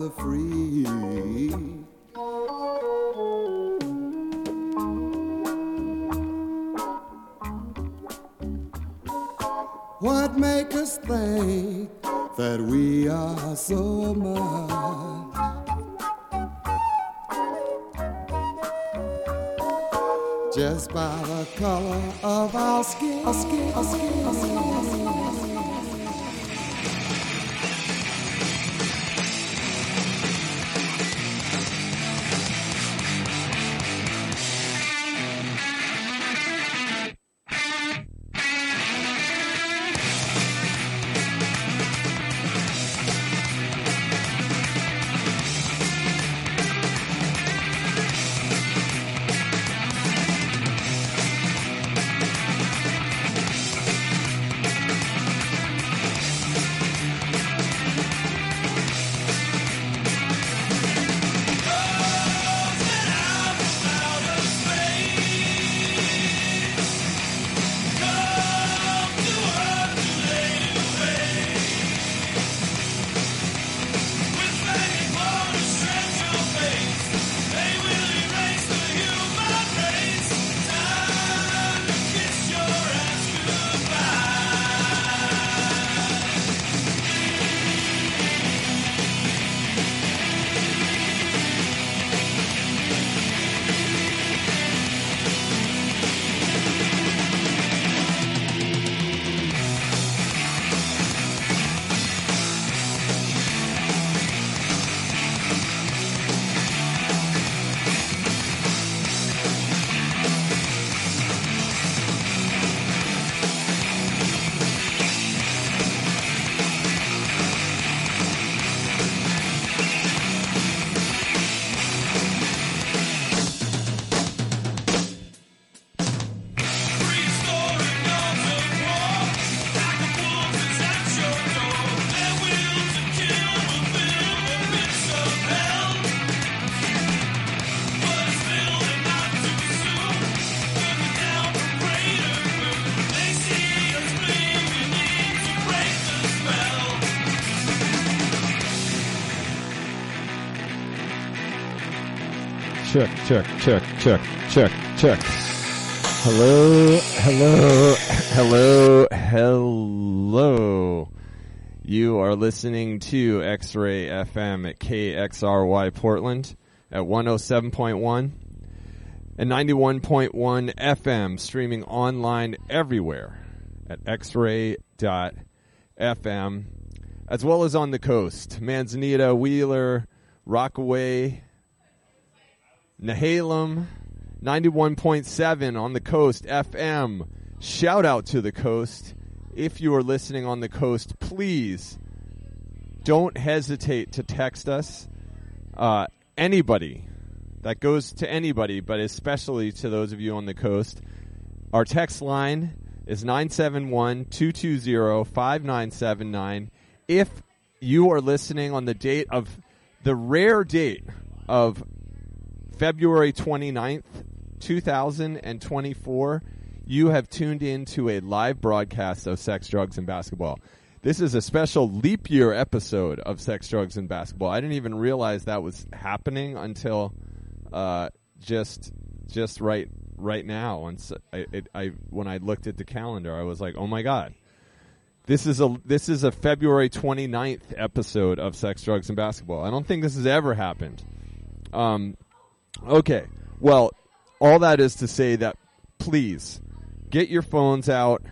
the free. What make us think that we are so much? Just by the color of our skin, our skin, our skin, our skin. Check, check, check, check, check. Hello, hello, hello, hello. You are listening to X-Ray FM at KXRY Portland at 107.1 and 91.1 FM, streaming online everywhere at xray.fm, as well as on the coast. Manzanita, Wheeler, Rockaway, Nehalem, 91.7 on the coast, FM. Shout out to the coast. If you are listening on the coast, please don't hesitate to text us. Uh, anybody. That goes to anybody, but especially to those of you on the coast. Our text line is 971 220 5979. If you are listening on the date of the rare date of February 29th, 2024, you have tuned in to a live broadcast of Sex, Drugs, and Basketball. This is a special leap year episode of Sex, Drugs, and Basketball. I didn't even realize that was happening until uh, just just right right now. I, it, I when I looked at the calendar, I was like, "Oh my god, this is a this is a February 29th episode of Sex, Drugs, and Basketball." I don't think this has ever happened. Um, Okay. Well, all that is to say that please get your phones out.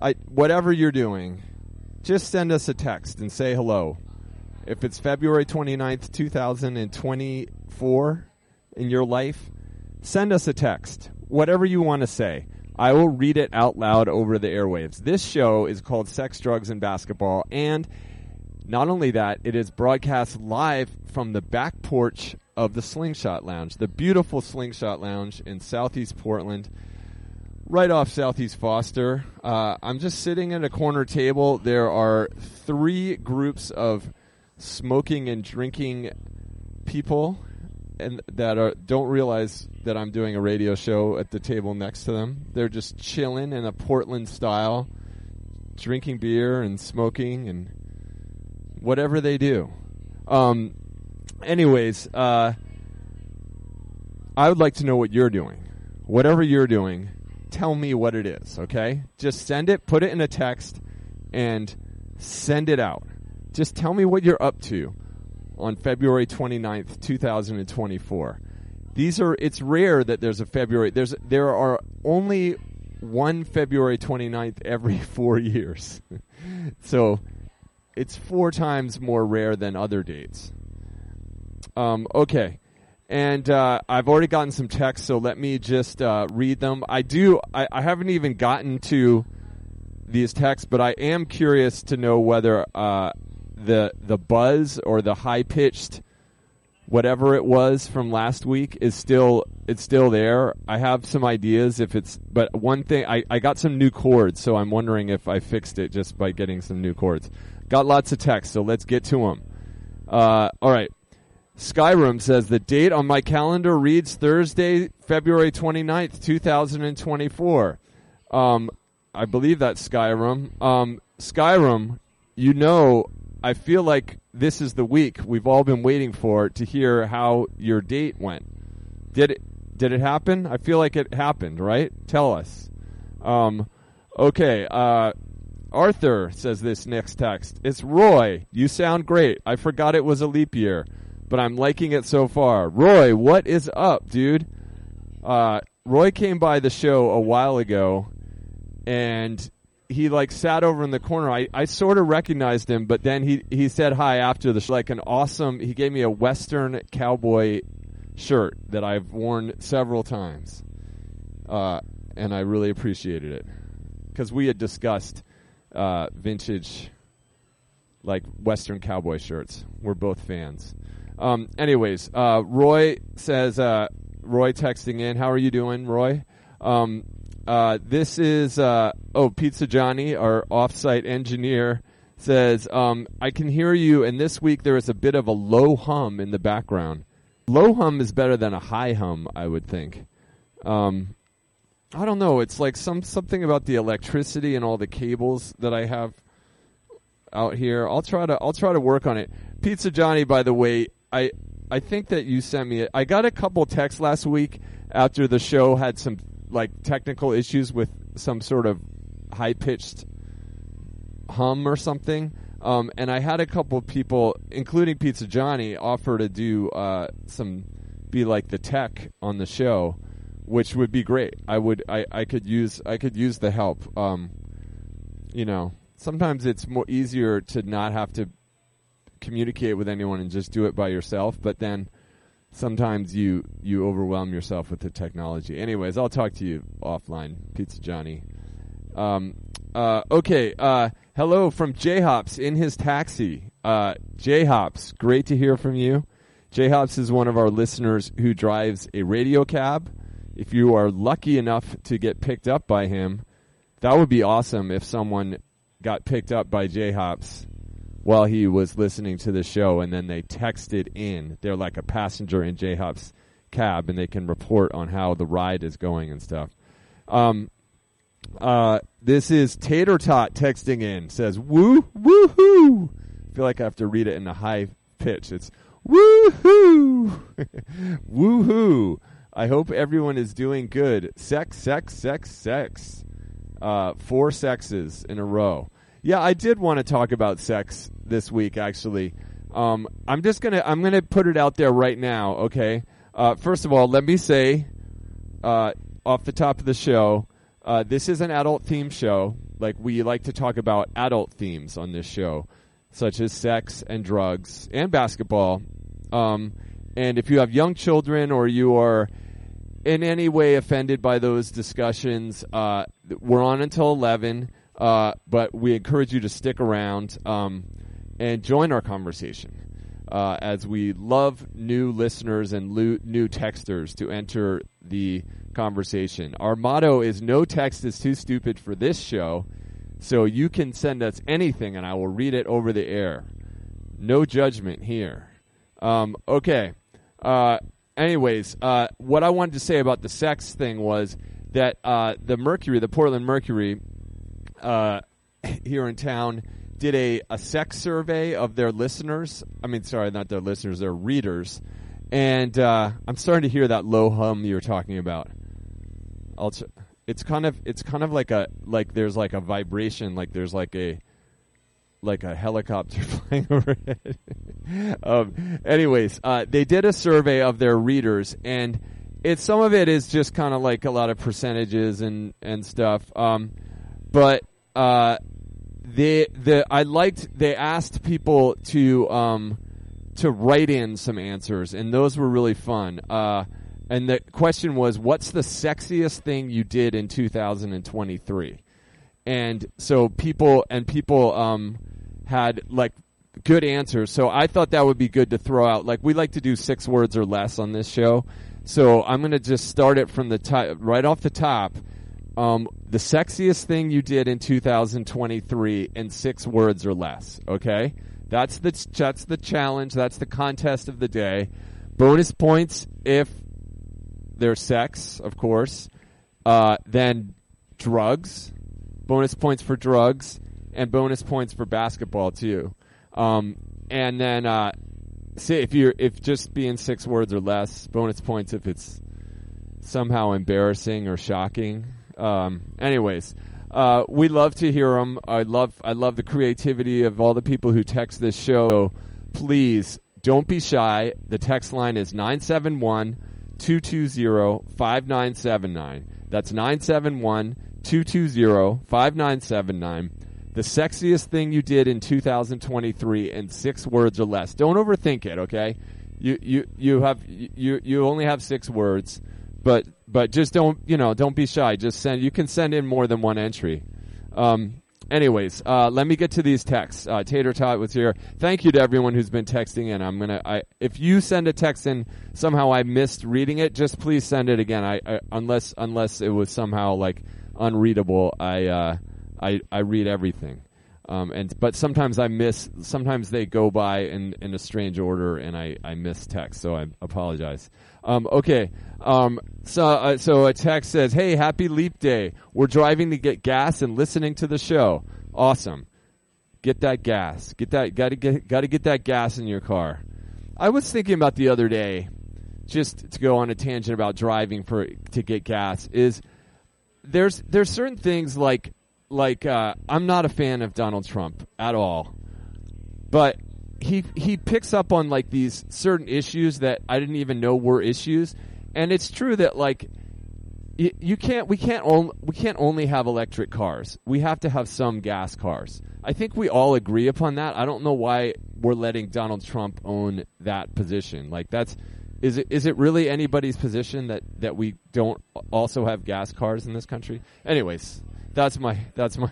I whatever you're doing, just send us a text and say hello. If it's February 29th, 2024 in your life, send us a text. Whatever you want to say. I will read it out loud over the airwaves. This show is called Sex, Drugs, and Basketball, and not only that, it is broadcast live from the back porch of the Slingshot Lounge, the beautiful Slingshot Lounge in Southeast Portland, right off Southeast Foster. Uh, I'm just sitting at a corner table. There are three groups of smoking and drinking people, and that are don't realize that I'm doing a radio show at the table next to them. They're just chilling in a Portland style, drinking beer and smoking and whatever they do. Um, anyways, uh, I would like to know what you're doing. Whatever you're doing, tell me what it is, okay? Just send it, put it in a text, and send it out. Just tell me what you're up to on February 29th, 2024. These are it's rare that there's a February there's there are only one February 29th every 4 years. so it's four times more rare than other dates. Um, okay. And uh, I've already gotten some texts, so let me just uh, read them. I do. I, I, haven't even gotten to these texts, but I am curious to know whether uh, the the buzz or the high pitched whatever it was from last week is still it's still there. I have some ideas if it's but one thing I, I got some new chords, so I'm wondering if I fixed it just by getting some new chords. Got lots of text, so let's get to them. Uh, all right. Skyrim says the date on my calendar reads Thursday, February 29th, 2024. Um, I believe that's Skyrim. Um, Skyrim, you know I feel like this is the week we've all been waiting for to hear how your date went. Did it did it happen? I feel like it happened, right? Tell us. Um, okay, uh, Arthur says this next text. It's Roy. You sound great. I forgot it was a leap year, but I'm liking it so far. Roy, what is up, dude? Uh, Roy came by the show a while ago, and he like sat over in the corner. I, I sort of recognized him, but then he he said hi after the show. Like an awesome. He gave me a Western cowboy shirt that I've worn several times, uh, and I really appreciated it because we had discussed uh, vintage like Western cowboy shirts. We're both fans. Um, anyways, uh, Roy says, uh, Roy texting in, how are you doing, Roy? Um, uh, this is uh, oh Pizza Johnny, our offsite engineer, says um, I can hear you, and this week there is a bit of a low hum in the background. Low hum is better than a high hum, I would think. Um, I don't know. It's like some something about the electricity and all the cables that I have out here. I'll try to I'll try to work on it. Pizza Johnny, by the way, I I think that you sent me. I got a couple texts last week after the show had some like technical issues with some sort of high pitched hum or something. Um, and I had a couple people, including Pizza Johnny, offer to do uh, some, be like the tech on the show, which would be great. I would, I, I could use, I could use the help. Um, you know, sometimes it's more easier to not have to communicate with anyone and just do it by yourself. But then sometimes you you overwhelm yourself with the technology. Anyways, I'll talk to you offline, Pizza Johnny. Um, uh, okay. Uh, hello from J Hops in his taxi. Uh, J Hops, great to hear from you. J Hops is one of our listeners who drives a radio cab. If you are lucky enough to get picked up by him, that would be awesome if someone got picked up by J Hops while he was listening to the show, and then they texted in. They're like a passenger in J Hop's cab, and they can report on how the ride is going and stuff. Um, uh, this is Tater Tot texting in. Says woo woohoo. I feel like I have to read it in a high pitch. It's woohoo woohoo. I hope everyone is doing good. Sex, sex, sex, sex. Uh, four sexes in a row. Yeah, I did want to talk about sex this week. Actually, um, I'm just gonna I'm gonna put it out there right now. Okay. Uh, first of all, let me say, uh, off the top of the show, uh, this is an adult theme show. Like we like to talk about adult themes on this show, such as sex and drugs and basketball. Um, and if you have young children or you are in any way offended by those discussions, uh, we're on until eleven. Uh, but we encourage you to stick around um, and join our conversation. Uh, as we love new listeners and lo- new texters to enter the conversation. Our motto is no text is too stupid for this show, so you can send us anything and I will read it over the air. No judgment here. Um, okay. Uh, anyways, uh, what I wanted to say about the sex thing was that uh, the Mercury, the Portland Mercury, uh, here in town did a, a sex survey of their listeners. I mean, sorry, not their listeners, their readers. And uh, I'm starting to hear that low hum you were talking about. It's kind of it's kind of like a like there's like a vibration, like there's like a like a helicopter flying overhead. um, anyways, uh, they did a survey of their readers, and it's some of it is just kind of like a lot of percentages and and stuff. Um, but uh, they the I liked they asked people to um, to write in some answers, and those were really fun. Uh, and the question was, "What's the sexiest thing you did in 2023?" And so people and people um, had like good answers. So I thought that would be good to throw out. Like we like to do six words or less on this show. So I'm going to just start it from the top, right off the top. Um, the sexiest thing you did in 2023 in six words or less. Okay, that's the that's the challenge. That's the contest of the day. Bonus points if there's sex, of course. Uh, then drugs. Bonus points for drugs and bonus points for basketball too. Um, and then uh, say if you're if just being six words or less, bonus points if it's somehow embarrassing or shocking. Um, anyways, uh, we love to hear them. I love I love the creativity of all the people who text this show. Please don't be shy. The text line is 971 220 5979. That's 971 220 5979 the sexiest thing you did in 2023 in six words or less. Don't overthink it, okay? You you you have you you only have six words, but but just don't you know don't be shy. Just send. You can send in more than one entry. Um, anyways, uh, let me get to these texts. Uh, Tater Tot was here. Thank you to everyone who's been texting in. I'm gonna. I if you send a text in somehow I missed reading it, just please send it again. I, I unless unless it was somehow like unreadable. I. Uh, I, I read everything. Um, and but sometimes I miss. Sometimes they go by in, in a strange order, and I, I miss text. So I apologize. Um, okay. Um, so uh, so a text says, "Hey, happy Leap Day. We're driving to get gas and listening to the show. Awesome. Get that gas. Get that. Got to get. Got to get that gas in your car. I was thinking about the other day, just to go on a tangent about driving for to get gas. Is there's there's certain things like like uh, I'm not a fan of Donald Trump at all, but he he picks up on like these certain issues that I didn't even know were issues, and it's true that like you, you can't we can't on, we can't only have electric cars. We have to have some gas cars. I think we all agree upon that. I don't know why we're letting Donald Trump own that position. Like that's is it is it really anybody's position that that we don't also have gas cars in this country? Anyways, that's my that's my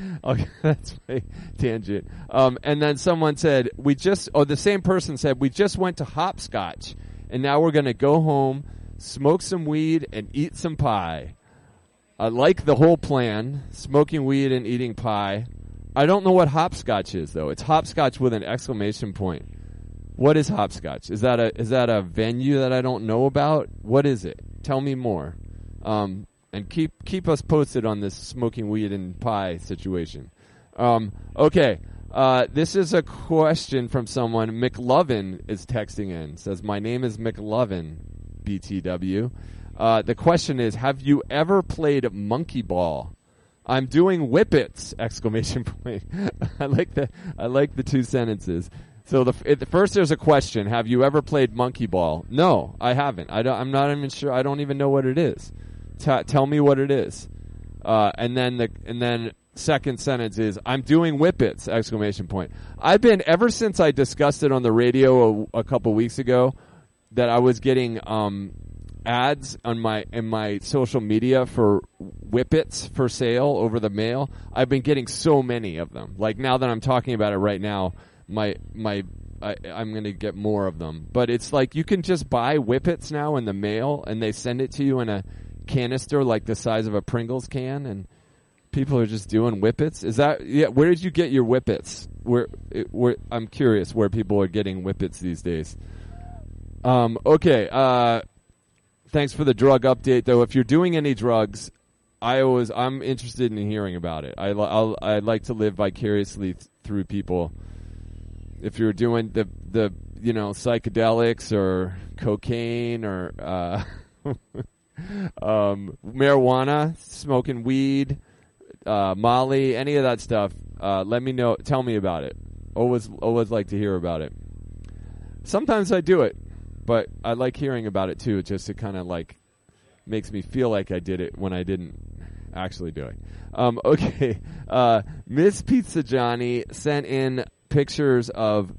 okay, that's my tangent. Um, and then someone said we just oh the same person said we just went to hopscotch and now we're gonna go home, smoke some weed and eat some pie. I like the whole plan, smoking weed and eating pie. I don't know what hopscotch is though. It's hopscotch with an exclamation point. What is hopscotch? Is that a is that a venue that I don't know about? What is it? Tell me more. Um, and keep keep us posted on this smoking weed and pie situation. Um, okay, uh, this is a question from someone. McLovin is texting in. Says, "My name is McLovin, BTW." Uh, the question is, have you ever played monkey ball? I'm doing whippets! Exclamation point. I like the I like the two sentences. So the, the, first there's a question: Have you ever played monkey ball? No, I haven't. I don't, I'm not even sure. I don't even know what it is. T- tell me what it is. Uh, and then the and then second sentence is I'm doing whippets! Exclamation point. I've been ever since I discussed it on the radio a, a couple weeks ago that I was getting um, ads on my in my social media for whippets for sale over the mail. I've been getting so many of them. Like now that I'm talking about it right now, my my I, am going to get more of them. But it's like you can just buy whippets now in the mail, and they send it to you in a canister like the size of a Pringles can, and people are just doing whippets. Is that yeah? Where did you get your whippets? Where, where I'm curious where people are getting whippets these days. Um, okay. Uh, thanks for the drug update, though. If you're doing any drugs, I always I'm interested in hearing about it. I I'll, I'd like to live vicariously through people. If you're doing the the you know psychedelics or cocaine or uh, um, marijuana, smoking weed, uh, Molly, any of that stuff, uh, let me know. Tell me about it. Always, always like to hear about it. Sometimes I do it, but I like hearing about it too. Just to kind of like makes me feel like I did it when I didn't actually do it. Um, okay, uh, Miss Pizza Johnny sent in pictures of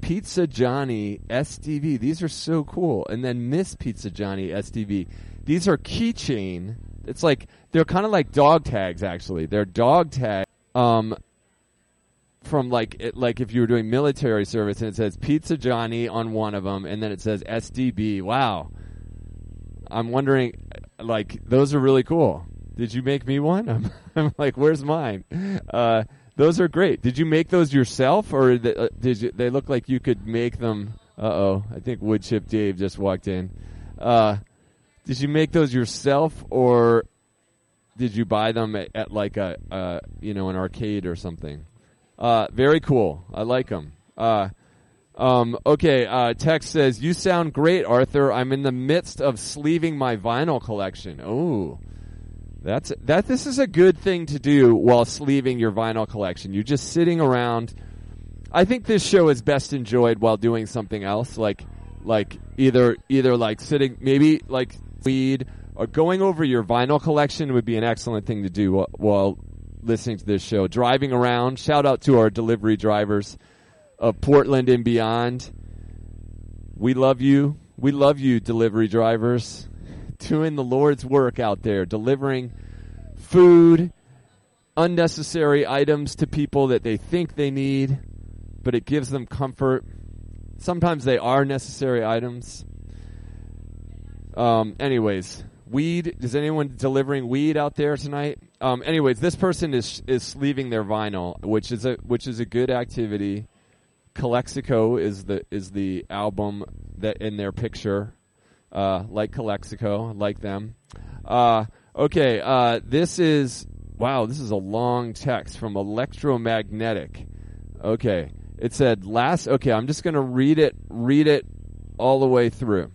Pizza Johnny SDB. These are so cool. And then Miss Pizza Johnny SDB. These are keychain. It's like they're kind of like dog tags. Actually, they're dog tag. Um, from like it, like if you were doing military service and it says Pizza Johnny on one of them, and then it says SDB. Wow. I'm wondering, like those are really cool. Did you make me one? I'm, I'm like, where's mine? Uh, those are great. Did you make those yourself, or th- uh, did you, they look like you could make them? Uh oh, I think Woodchip Dave just walked in. Uh, did you make those yourself, or did you buy them at, at like a uh, you know an arcade or something? Uh, very cool. I like them. Uh, um, okay, uh, text says, You sound great, Arthur. I'm in the midst of sleeving my vinyl collection. Oh, that's that. This is a good thing to do while sleeving your vinyl collection. You're just sitting around. I think this show is best enjoyed while doing something else, like like either either like sitting, maybe like weed or going over your vinyl collection would be an excellent thing to do while, while listening to this show. Driving around. Shout out to our delivery drivers of Portland and beyond. We love you. We love you, delivery drivers. Doing the Lord's work out there, delivering food, unnecessary items to people that they think they need, but it gives them comfort. Sometimes they are necessary items. Um, anyways, weed. Is anyone delivering weed out there tonight? Um, anyways, this person is is sleeving their vinyl, which is a which is a good activity. Calexico is the is the album that in their picture, uh, like Calexico, like them. Uh, okay, uh, this is wow. This is a long text from Electromagnetic. Okay, it said last. Okay, I'm just gonna read it. Read it all the way through.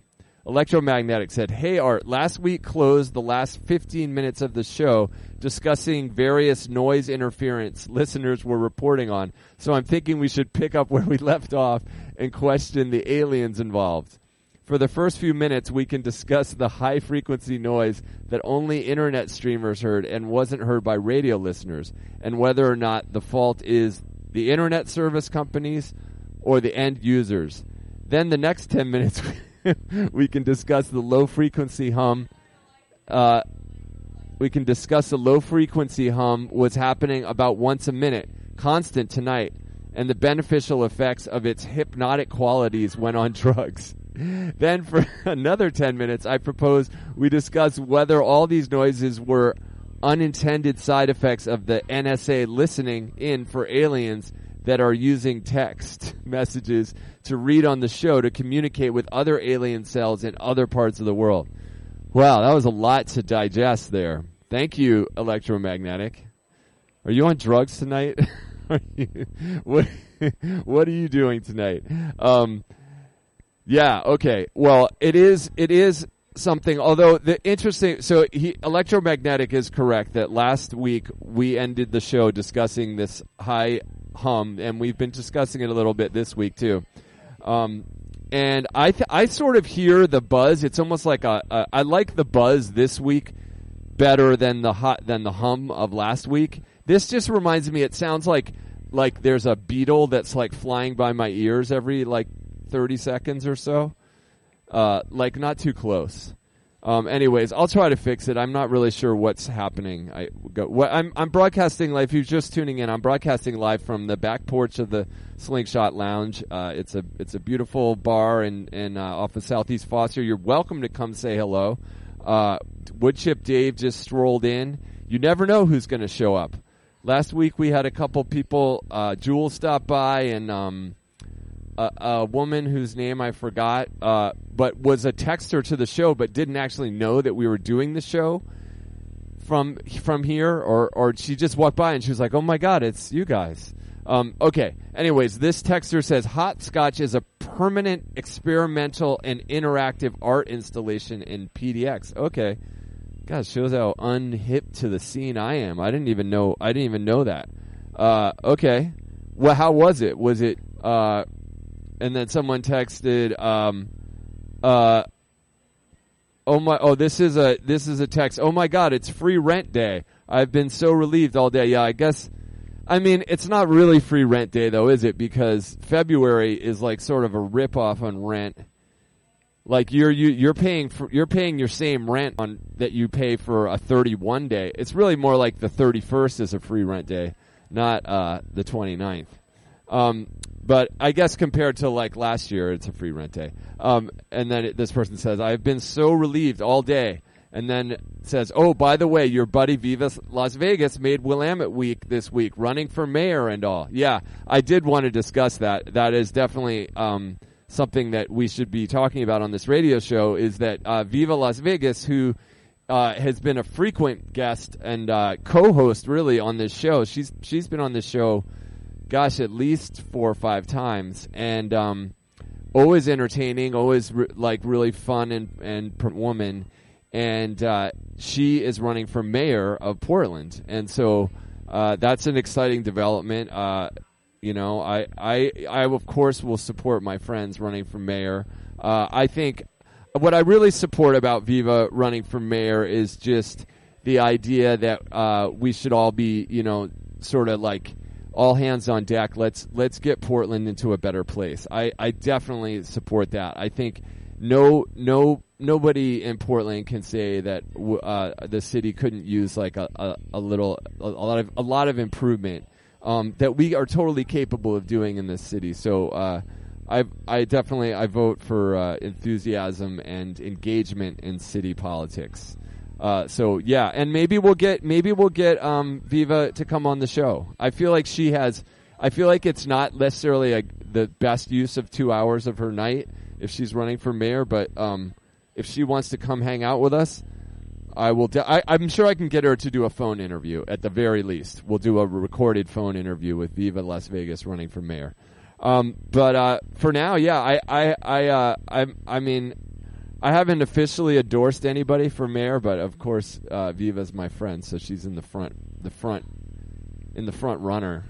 Electromagnetic said, Hey Art, last week closed the last 15 minutes of the show discussing various noise interference listeners were reporting on. So I'm thinking we should pick up where we left off and question the aliens involved. For the first few minutes, we can discuss the high frequency noise that only internet streamers heard and wasn't heard by radio listeners, and whether or not the fault is the internet service companies or the end users. Then the next 10 minutes, we can discuss the low frequency hum. Uh, we can discuss the low frequency hum what's happening about once a minute, constant tonight, and the beneficial effects of its hypnotic qualities when on drugs. Then, for another 10 minutes, I propose we discuss whether all these noises were unintended side effects of the NSA listening in for aliens that are using text messages to read on the show to communicate with other alien cells in other parts of the world. Wow, that was a lot to digest there. Thank you, electromagnetic. Are you on drugs tonight? you, what What are you doing tonight? Um, yeah. Okay. Well, it is. It is something. Although the interesting. So he electromagnetic is correct that last week we ended the show discussing this high hum, and we've been discussing it a little bit this week too. Um, and I th- I sort of hear the buzz. It's almost like a, a I like the buzz this week better than the hot than the hum of last week. This just reminds me. It sounds like like there's a beetle that's like flying by my ears every like 30 seconds or so. Uh, like not too close. Um, anyways, I'll try to fix it. I'm not really sure what's happening. I go, what, I'm, I'm broadcasting live. If you're just tuning in, I'm broadcasting live from the back porch of the Slingshot Lounge. Uh, it's a it's a beautiful bar in, in uh, off of Southeast Foster. You're welcome to come say hello. Uh, Woodchip Dave just strolled in. You never know who's going to show up. Last week we had a couple people. Uh, Jewel stopped by and. Um, a, woman whose name I forgot, uh, but was a texter to the show, but didn't actually know that we were doing the show from from here, or or she just walked by and she was like, "Oh my God, it's you guys." Um, okay. Anyways, this texter says Hopscotch is a permanent experimental and interactive art installation in PDX. Okay. God, shows how unhip to the scene I am. I didn't even know. I didn't even know that. Uh, okay. Well, how was it? Was it? Uh, and then someone texted. Um, uh, oh my! Oh, this is a this is a text. Oh my God! It's free rent day. I've been so relieved all day. Yeah, I guess. I mean, it's not really free rent day though, is it? Because February is like sort of a rip off on rent like you're you, you're paying for you're paying your same rent on that you pay for a 31 day. It's really more like the 31st is a free rent day, not uh, the 29th. Um, but I guess compared to like last year, it's a free rent day. Um, and then it, this person says, "I've been so relieved all day." And then says, "Oh, by the way, your buddy Viva Las Vegas made Willamette Week this week, running for mayor and all." Yeah, I did want to discuss that. That is definitely. Um, something that we should be talking about on this radio show is that uh, Viva Las Vegas, who uh, has been a frequent guest and uh, co-host really on this show, she's she's been on this show, gosh, at least four or five times, and um, always entertaining, always re- like really fun and and woman, and uh, she is running for mayor of Portland, and so. Uh, that's an exciting development. Uh, you know, I, I, I of course will support my friends running for mayor. Uh, I think what I really support about Viva running for mayor is just the idea that uh, we should all be, you know, sort of like all hands on deck. Let's let's get Portland into a better place. I, I definitely support that. I think no no nobody in Portland can say that uh, the city couldn't use like a, a, a little a, lot of a lot of improvement um, that we are totally capable of doing in this city. So uh, I I definitely I vote for uh, enthusiasm and engagement in city politics. Uh, so yeah, and maybe we'll get maybe we'll get um, Viva to come on the show. I feel like she has. I feel like it's not necessarily a, the best use of two hours of her night if she's running for mayor, but um, if she wants to come hang out with us, I will. De- I, am sure I can get her to do a phone interview at the very least. We'll do a recorded phone interview with Viva Las Vegas running for mayor. Um, but uh, for now, yeah, I, I, I, uh, I, I mean, I haven't officially endorsed anybody for mayor, but of course, uh, Viva's my friend, so she's in the front, the front, in the front runner.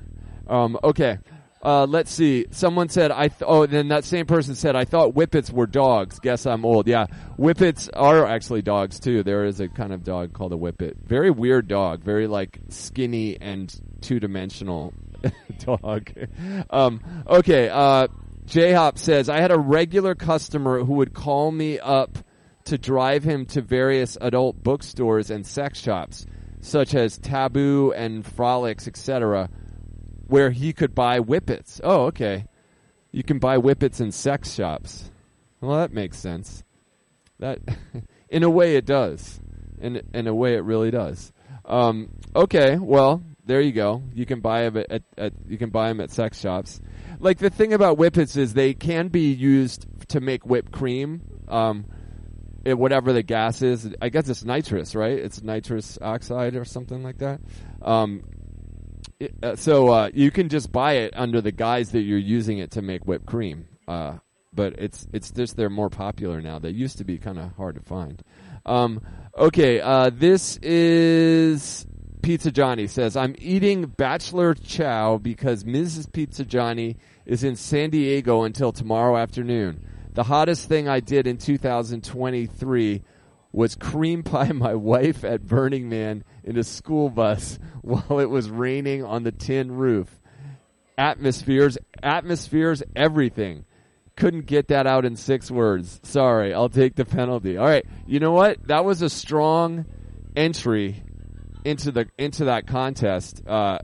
Um, okay, uh, let's see. Someone said I. Th- oh, then that same person said I thought whippets were dogs. Guess I'm old. Yeah, whippets are actually dogs too. There is a kind of dog called a whippet. Very weird dog. Very like skinny and two dimensional dog. um, okay. Uh, J Hop says I had a regular customer who would call me up to drive him to various adult bookstores and sex shops, such as Taboo and Frolics, etc where he could buy whippets. Oh, okay. You can buy whippets in sex shops. Well, that makes sense. That, in a way, it does. In in a way, it really does. Um, okay, well, there you go. You can buy them at, at, at, you can buy them at sex shops. Like the thing about whippets is they can be used to make whipped cream. Um, it, whatever the gas is, I guess it's nitrous, right? It's nitrous oxide or something like that. Um, uh, so uh, you can just buy it under the guise that you're using it to make whipped cream. Uh, but it's it's just they're more popular now. They used to be kind of hard to find. Um, okay, uh, this is Pizza Johnny says I'm eating bachelor chow because Mrs. Pizza Johnny is in San Diego until tomorrow afternoon. The hottest thing I did in 2023 was cream pie my wife at Burning Man in a school bus while it was raining on the tin roof. Atmospheres, atmospheres, everything. Couldn't get that out in six words. Sorry, I'll take the penalty. All right, you know what? That was a strong entry into the into that contest, uh,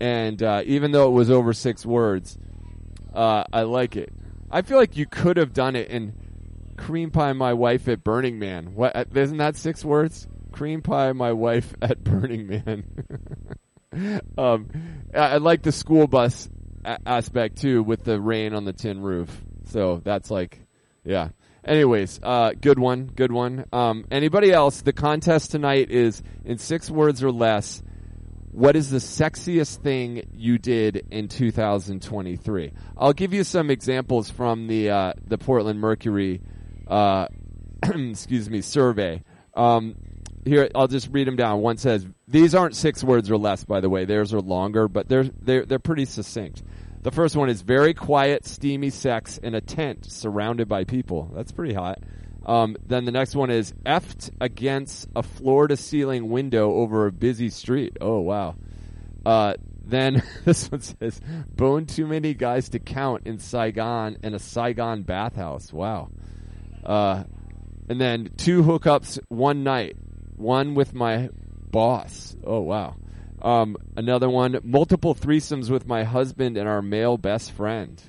and uh, even though it was over six words, uh, I like it. I feel like you could have done it in cream pie my wife at Burning Man. What uh, isn't that six words? Cream pie my wife at Burning Man. um, I, I, like the school bus a- aspect too, with the rain on the tin roof. So that's like, yeah. Anyways, uh, good one, good one. Um, anybody else? The contest tonight is in six words or less. what is the sexiest thing you did in 2023? I'll give you some examples from the uh, the Portland Mercury, uh, excuse me, survey. Um, here, I'll just read them down. One says these aren't six words or less, by the way. Theirs are longer, but they're they're they're pretty succinct. The first one is very quiet, steamy sex in a tent surrounded by people. That's pretty hot. Um, then the next one is effed against a floor to ceiling window over a busy street. Oh, wow. Uh, then this one says bone too many guys to count in Saigon in a Saigon bathhouse. Wow. Uh, and then two hookups one night, one with my boss. Oh, wow. Um, another one, multiple threesomes with my husband and our male best friend.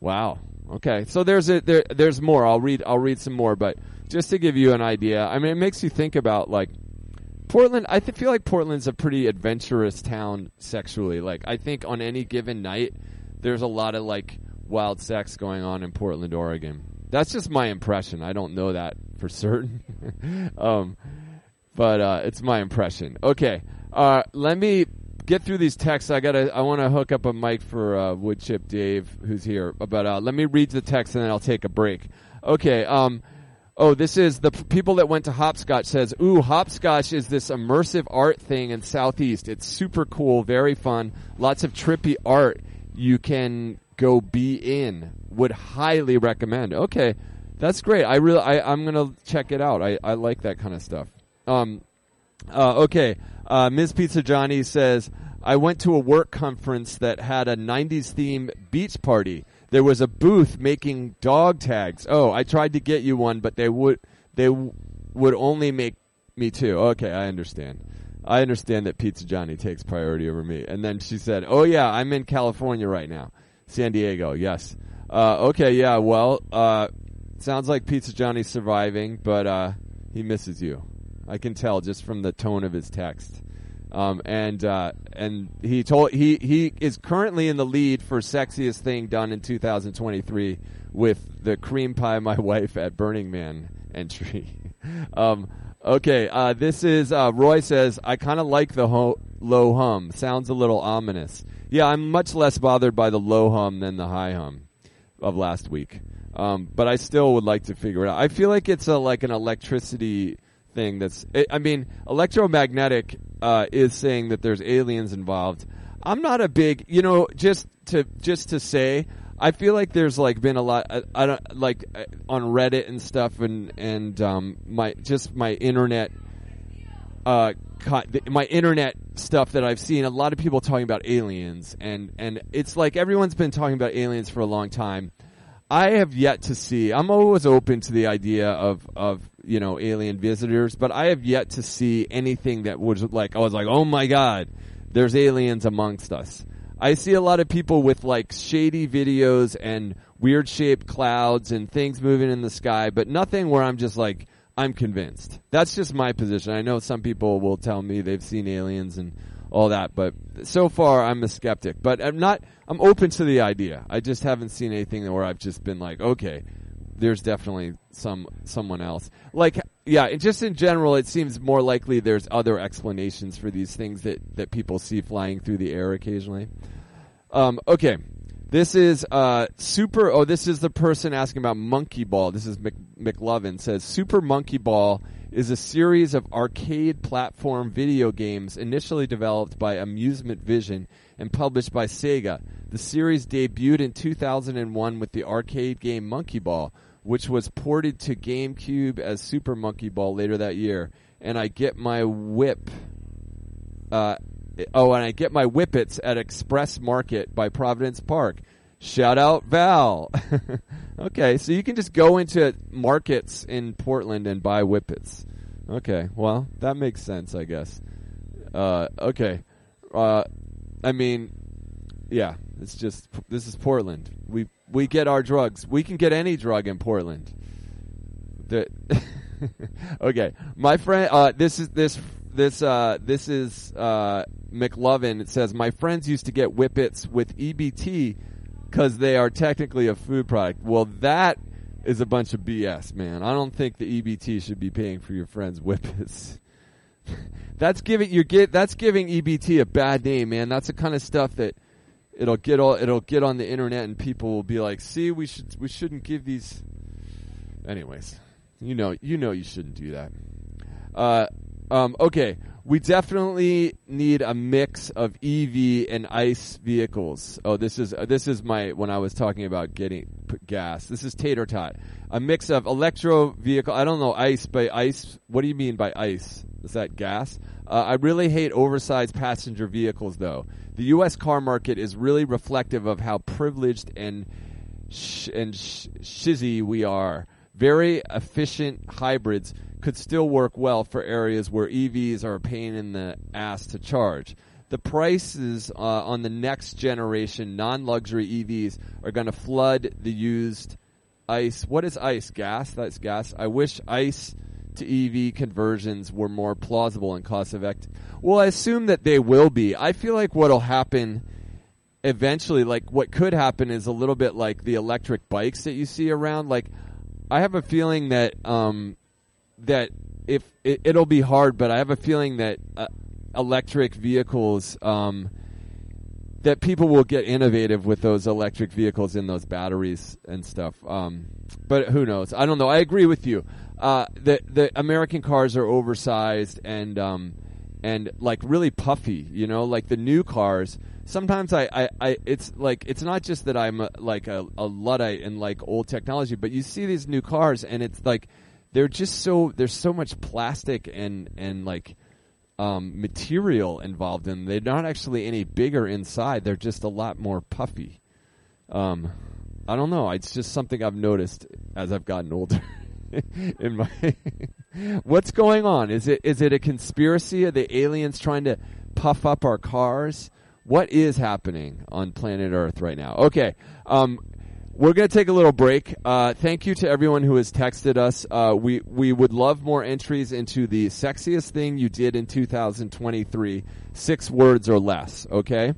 Wow. Okay, so there's a there there's more. I'll read I'll read some more, but just to give you an idea, I mean, it makes you think about like Portland. I th- feel like Portland's a pretty adventurous town sexually. Like I think on any given night, there's a lot of like wild sex going on in Portland, Oregon. That's just my impression. I don't know that for certain, um, but uh, it's my impression. Okay, uh, let me get through these texts. I gotta. I want to hook up a mic for uh, Woodchip Dave, who's here. But uh, let me read the text and then I'll take a break. Okay. Um. Oh, this is the p- people that went to Hopscotch says, "Ooh, Hopscotch is this immersive art thing in Southeast. It's super cool, very fun, lots of trippy art. You can go be in. Would highly recommend." Okay, that's great. I really, I, I'm gonna check it out. I, I like that kind of stuff. Um. Uh, okay. Uh, Ms. Pizza Johnny says, I went to a work conference that had a 90s theme beach party. There was a booth making dog tags. Oh, I tried to get you one, but they would they w- would only make me two. Okay, I understand. I understand that Pizza Johnny takes priority over me. And then she said, "Oh yeah, I'm in California right now, San Diego. Yes. Uh, okay, yeah. Well, uh, sounds like Pizza Johnny's surviving, but uh, he misses you. I can tell just from the tone of his text. Um, and uh, and he told he he is currently in the lead for sexiest thing done in 2023 with the cream pie my wife at Burning Man entry. um, okay, uh, this is uh, Roy says I kind of like the ho- low hum. Sounds a little ominous. Yeah, I'm much less bothered by the low hum than the high hum of last week. Um, but I still would like to figure it out. I feel like it's a like an electricity thing that's it, i mean electromagnetic uh, is saying that there's aliens involved i'm not a big you know just to just to say i feel like there's like been a lot I, I don't like uh, on reddit and stuff and and um my just my internet uh my internet stuff that I've seen a lot of people talking about aliens and and it's like everyone's been talking about aliens for a long time I have yet to see. I'm always open to the idea of of you know alien visitors, but I have yet to see anything that was like I was like, oh my god, there's aliens amongst us. I see a lot of people with like shady videos and weird shaped clouds and things moving in the sky, but nothing where I'm just like I'm convinced. That's just my position. I know some people will tell me they've seen aliens and all that. But so far, I'm a skeptic. But I'm not. I'm open to the idea. I just haven't seen anything where I've just been like, okay, there's definitely some someone else. Like, yeah, and just in general, it seems more likely there's other explanations for these things that that people see flying through the air occasionally. Um, okay. This is uh, super. Oh, this is the person asking about Monkey Ball. This is Mc, McLovin says Super Monkey Ball is a series of arcade platform video games initially developed by Amusement Vision and published by Sega. The series debuted in 2001 with the arcade game Monkey Ball, which was ported to GameCube as Super Monkey Ball later that year. And I get my whip. Uh, oh, and I get my whippets at Express Market by Providence Park. Shout out Val. okay, so you can just go into markets in Portland and buy whippets. Okay, well, that makes sense, I guess. Uh, okay. Uh, I mean, yeah, it's just this is Portland. We we get our drugs. We can get any drug in Portland. The okay, my friend. Uh, this is this this uh, this is uh, McLovin. It says my friends used to get whippets with EBT because they are technically a food product. Well, that is a bunch of BS, man. I don't think the EBT should be paying for your friends' whippets. that's giving you get that's giving EBT a bad name, man. That's the kind of stuff that it'll get all it'll get on the internet and people will be like, "See, we should we shouldn't give these." Anyways, you know you know you shouldn't do that. Uh, um, okay, we definitely need a mix of EV and ICE vehicles. Oh, this is uh, this is my when I was talking about getting gas. This is tater tot. A mix of electro vehicle. I don't know ICE, by ICE. What do you mean by ICE? Is that gas? Uh, I really hate oversized passenger vehicles, though. The U.S. car market is really reflective of how privileged and sh- and sh- shizzy we are. Very efficient hybrids could still work well for areas where EVs are a pain in the ass to charge. The prices uh, on the next generation non luxury EVs are going to flood the used ICE. What is ICE? Gas? That's gas. I wish ICE to EV conversions were more plausible and cost effective. Well, I assume that they will be. I feel like what'll happen eventually, like what could happen is a little bit like the electric bikes that you see around. Like, I have a feeling that um, that if it, will be hard, but I have a feeling that uh, electric vehicles um, that people will get innovative with those electric vehicles in those batteries and stuff. Um, but who knows? I don't know. I agree with you. Uh, the the American cars are oversized and um, and like really puffy. You know, like the new cars. Sometimes I, I, I it's like it's not just that I'm a, like a, a luddite and like old technology, but you see these new cars and it's like they're just so there's so much plastic and and like um, material involved in them. They're not actually any bigger inside. They're just a lot more puffy. Um, I don't know. It's just something I've noticed as I've gotten older. in my what's going on? Is it is it a conspiracy? Are the aliens trying to puff up our cars? What is happening on planet Earth right now? Okay, um, we're going to take a little break. Uh, thank you to everyone who has texted us. Uh, we we would love more entries into the sexiest thing you did in 2023. Six words or less. Okay.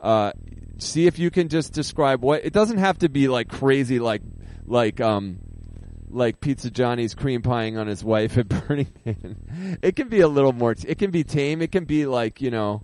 Uh, see if you can just describe what. It doesn't have to be like crazy, like like um like Pizza Johnny's cream pieing on his wife at Burning Man. It can be a little more. T- it can be tame. It can be like you know,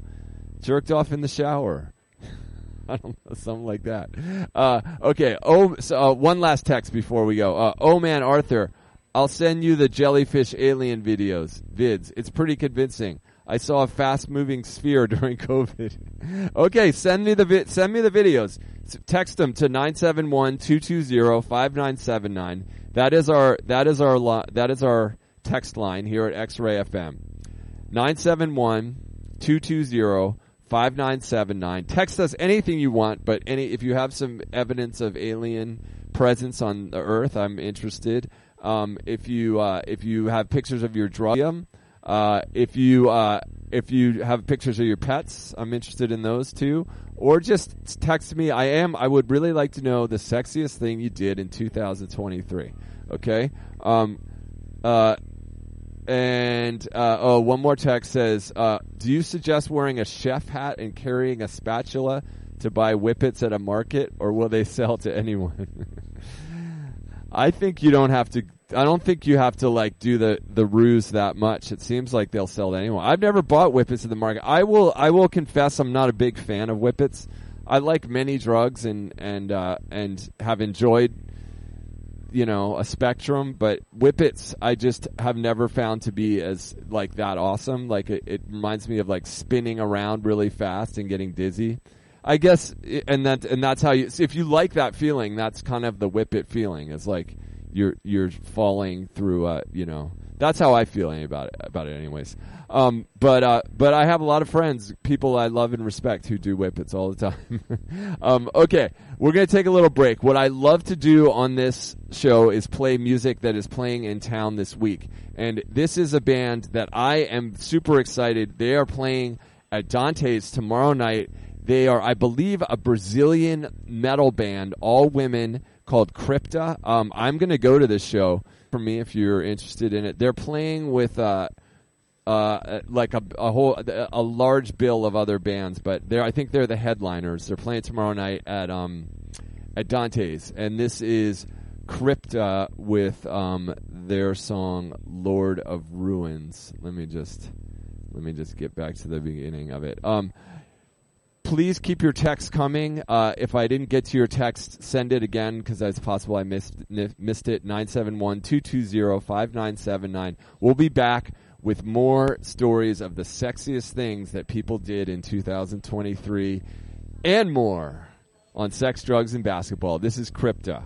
jerked off in the shower. I don't know, something like that. Uh, okay. Oh, so, uh, one last text before we go. Uh, oh man, Arthur, I'll send you the jellyfish alien videos, vids. It's pretty convincing. I saw a fast-moving sphere during COVID. okay, send me the vi- send me the videos. S- text them to 971-220-5979. That is our that is our li- that is our text line here at X-Ray FM. 971 220 5979. Text us anything you want, but any if you have some evidence of alien presence on the earth, I'm interested. Um, if you uh, if you have pictures of your drug, uh, if you uh, if you have pictures of your pets, I'm interested in those too. Or just text me. I am. I would really like to know the sexiest thing you did in 2023. Okay. Um, uh, and uh, oh, one more text says, uh, "Do you suggest wearing a chef hat and carrying a spatula to buy whippets at a market, or will they sell to anyone?" I think you don't have to. I don't think you have to like do the the ruse that much. It seems like they'll sell to anyone. I've never bought whippets in the market. I will. I will confess, I'm not a big fan of whippets. I like many drugs and and uh, and have enjoyed you know a spectrum but whippets i just have never found to be as like that awesome like it, it reminds me of like spinning around really fast and getting dizzy i guess and that and that's how you if you like that feeling that's kind of the whippet feeling it's like you're you're falling through uh you know that's how I feel about it. About it, anyways. Um, but uh, but I have a lot of friends, people I love and respect, who do whippets all the time. um, okay, we're gonna take a little break. What I love to do on this show is play music that is playing in town this week, and this is a band that I am super excited. They are playing at Dante's tomorrow night. They are, I believe, a Brazilian metal band, all women, called Crypta. Um, I'm gonna go to this show for me if you're interested in it. They're playing with uh, uh, like a, a whole a large bill of other bands, but they're I think they're the headliners. They're playing tomorrow night at um at Dante's, and this is Crypta with um their song Lord of Ruins. Let me just let me just get back to the beginning of it. Um, please keep your text coming. Uh, if I didn't get to your text, send it again because it's possible I missed missed it. 971-220-5979. We'll be back with more stories of the sexiest things that people did in 2023 and more on sex, drugs, and basketball. This is Crypta.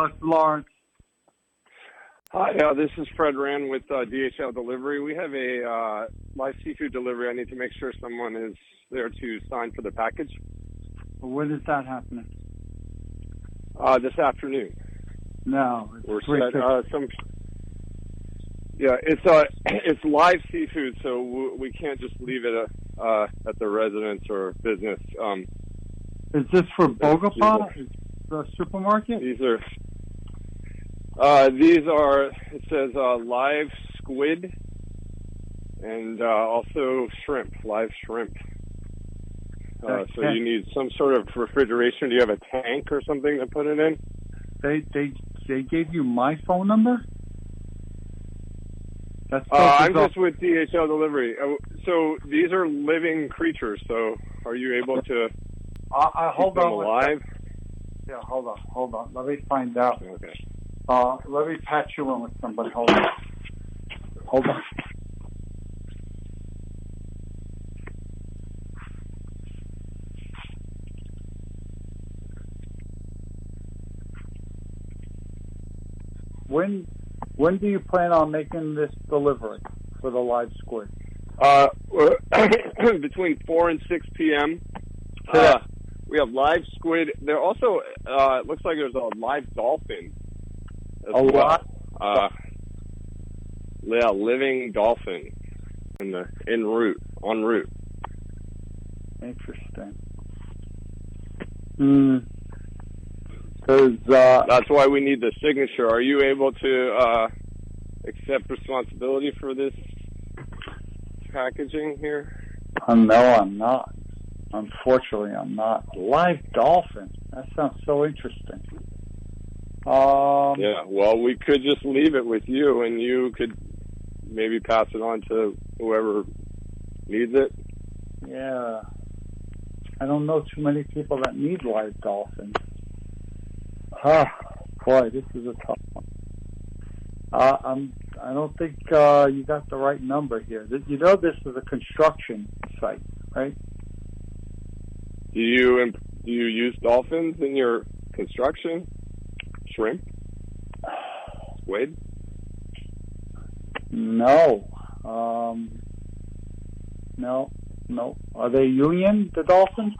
Oh, Lawrence. Hi, uh, this is Fred Rand with uh, DHL Delivery. We have a uh, live seafood delivery. I need to make sure someone is there to sign for the package When is that happening? uh, this afternoon. No, it's set. Uh, some, yeah, it's uh, it's live seafood, so w- we can't just leave it uh, uh, at the residence or business. Um, Is this for legal. The supermarket? these are uh, these are it says uh, live squid and uh, also shrimp, live shrimp. Uh, so you need some sort of refrigeration. Do you have a tank or something to put it in? They they they gave you my phone number. That's Uh, I'm just with DHL delivery. Uh, so these are living creatures. So are you able to I, I hold keep them on. one alive? Yeah, hold on, hold on. Let me find out. Okay. Uh, let me patch you in with somebody. Hold on. Hold on. When when do you plan on making this delivery for the live squid? Uh, between 4 and 6 p.m. Uh, we have live squid. There also uh, it looks like there's a live dolphin. As A well. lot? Uh, yeah, living dolphin in the en route en route. Interesting. Hmm. Because uh, That's why we need the signature. Are you able to uh, accept responsibility for this packaging here? Uh, no, I'm not. Unfortunately, I'm not. Live dolphin. That sounds so interesting. Um, Yeah. Well, we could just leave it with you, and you could maybe pass it on to whoever needs it. yeah. I don't know too many people that need live dolphins. Ah, boy, this is a tough one. Uh, I'm. I don't think uh, you got the right number here. You know, this is a construction site, right? Do you imp- do you use dolphins in your construction? Shrimp, squid. No. Um, no. No. Are they union, the Dolphins?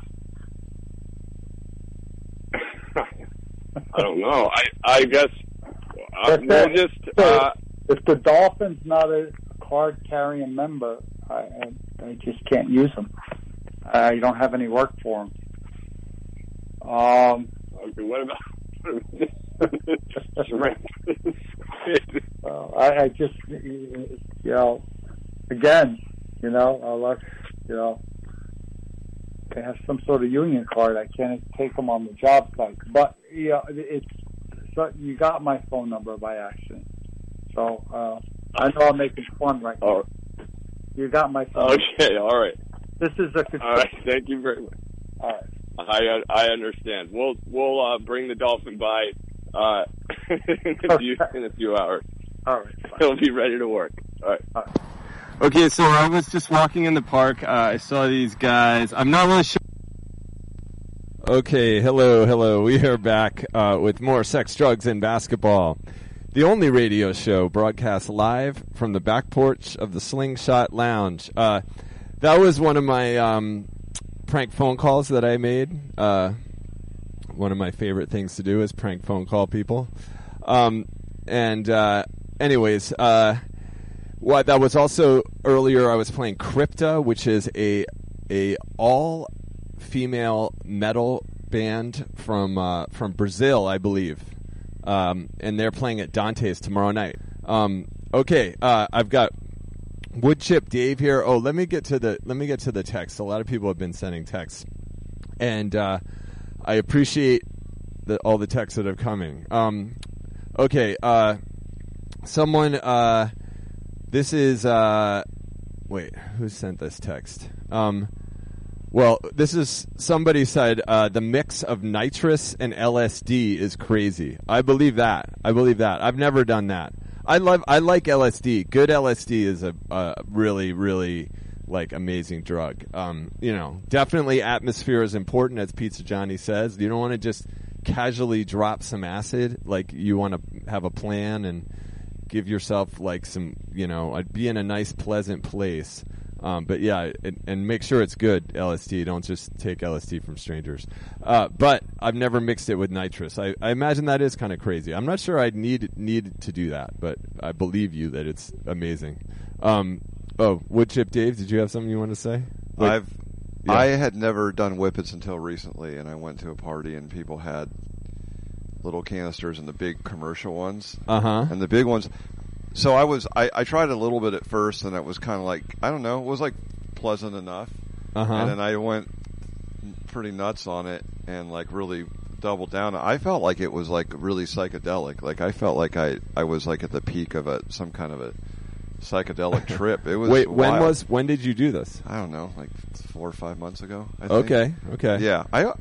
I don't know. I I guess uh, That's we'll just uh, If the Dolphins not a card carrying member, I, I, I just can't use them. I don't have any work for them. Um, okay. What about? Uh, I, I just, you know, again, you know, unless, you know, they have some sort of union card, I can't take them on the job site. But, yeah, it's, so you got my phone number by accident. So, uh, I know I'm making fun right now. You got my phone. okay. All right. This is a All right. Thank you very much. All right. I I understand. We'll we'll uh, bring the dolphin by uh, in a few in a few hours. All right. He'll be ready to work. All right. All right. Okay, so I was just walking in the park. Uh, I saw these guys. I'm not really sure. Okay, hello, hello. We are back uh, with more sex, drugs, and basketball. The only radio show broadcast live from the back porch of the Slingshot Lounge. Uh, that was one of my um, prank phone calls that I made. One of my favorite things to do is prank phone call people. Um, and uh, anyways, uh, what that was also earlier. I was playing Crypta, which is a a all female metal band from uh, from Brazil, I believe, um, and they're playing at Dante's tomorrow night. Um, okay, uh, I've got Woodchip Dave here. Oh, let me get to the let me get to the text. A lot of people have been sending texts, and uh, I appreciate the, all the texts that are coming. Um, okay, uh, someone. Uh, this is uh, wait, who sent this text? Um, well, this is somebody said uh, the mix of nitrous and LSD is crazy. I believe that. I believe that. I've never done that. I love. I like LSD. Good LSD is a, a really, really like amazing drug. Um, you know, definitely atmosphere is important, as Pizza Johnny says. You don't want to just casually drop some acid, like you want to have a plan and give yourself like some, you know, I'd be in a nice, pleasant place. Um, but yeah, and, and make sure it's good LSD. Don't just take LSD from strangers. Uh, but I've never mixed it with nitrous. I, I imagine that is kind of crazy. I'm not sure I'd need need to do that, but I believe you that it's amazing. Um, oh, wood chip Dave, did you have something you want to say? Like- I've yeah. I had never done whippets until recently, and I went to a party and people had little canisters and the big commercial ones, uh huh. and the big ones. So I was I, I tried a little bit at first, and it was kind of like I don't know, it was like pleasant enough, Uh huh. and then I went pretty nuts on it and like really doubled down. I felt like it was like really psychedelic. Like I felt like I I was like at the peak of a some kind of a psychedelic trip. It was Wait, when wild. was when did you do this? I don't know, like four or five months ago. I think. Okay, okay. Yeah, I.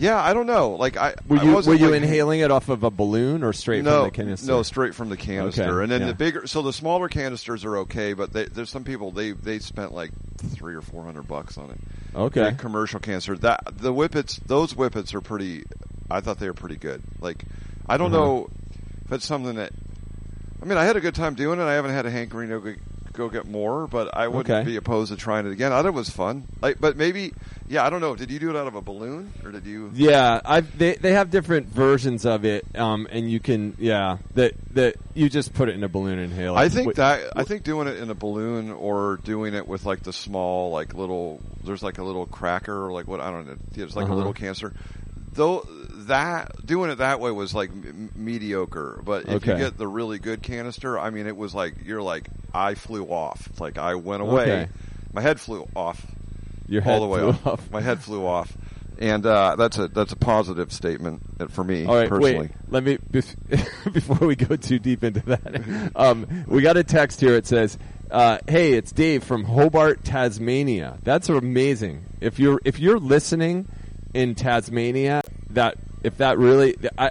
Yeah, I don't know. Like I Were I you wasn't, were you like- inhaling it off of a balloon or straight no, from the canister? no, straight from the canister. Okay, And then yeah. the bigger, so the smaller canisters are okay, but they, there's some people they they spent like three or four hundred bucks on it. Okay. The commercial canister. That the whippets, those whippets are pretty. I thought they were pretty good. Like I don't Uh-huh. know if it's something that. I mean, I had a good time doing it. I haven't had a hankering to go- get more, but I wouldn't Okay. be opposed to trying it again. I thought it was fun. Like, but maybe, yeah, I don't know. Did you do it out of a balloon or did you? Yeah, I they they have different versions of it, um, and you can yeah that that you just put it in a balloon and inhale. it. I think Wait, that I think doing it in a balloon or doing it with like the small like little there's like a little cracker or like what I don't know it's like Uh-huh. a little cancer. Though that doing it that way was like m- mediocre, but if you get the really good canister, I mean it was like you're like I flew off. It's like I went away. Okay. My head flew off your all head the way flew off. off. My head flew off. And uh, that's a that's a positive statement for me All right, personally. wait. Let me bef- before we go too deep into that. Um, we got a text here. It says, uh, "Hey, it's Dave from Hobart, Tasmania. That's amazing. If you're if you're listening in Tasmania, that if that really, I,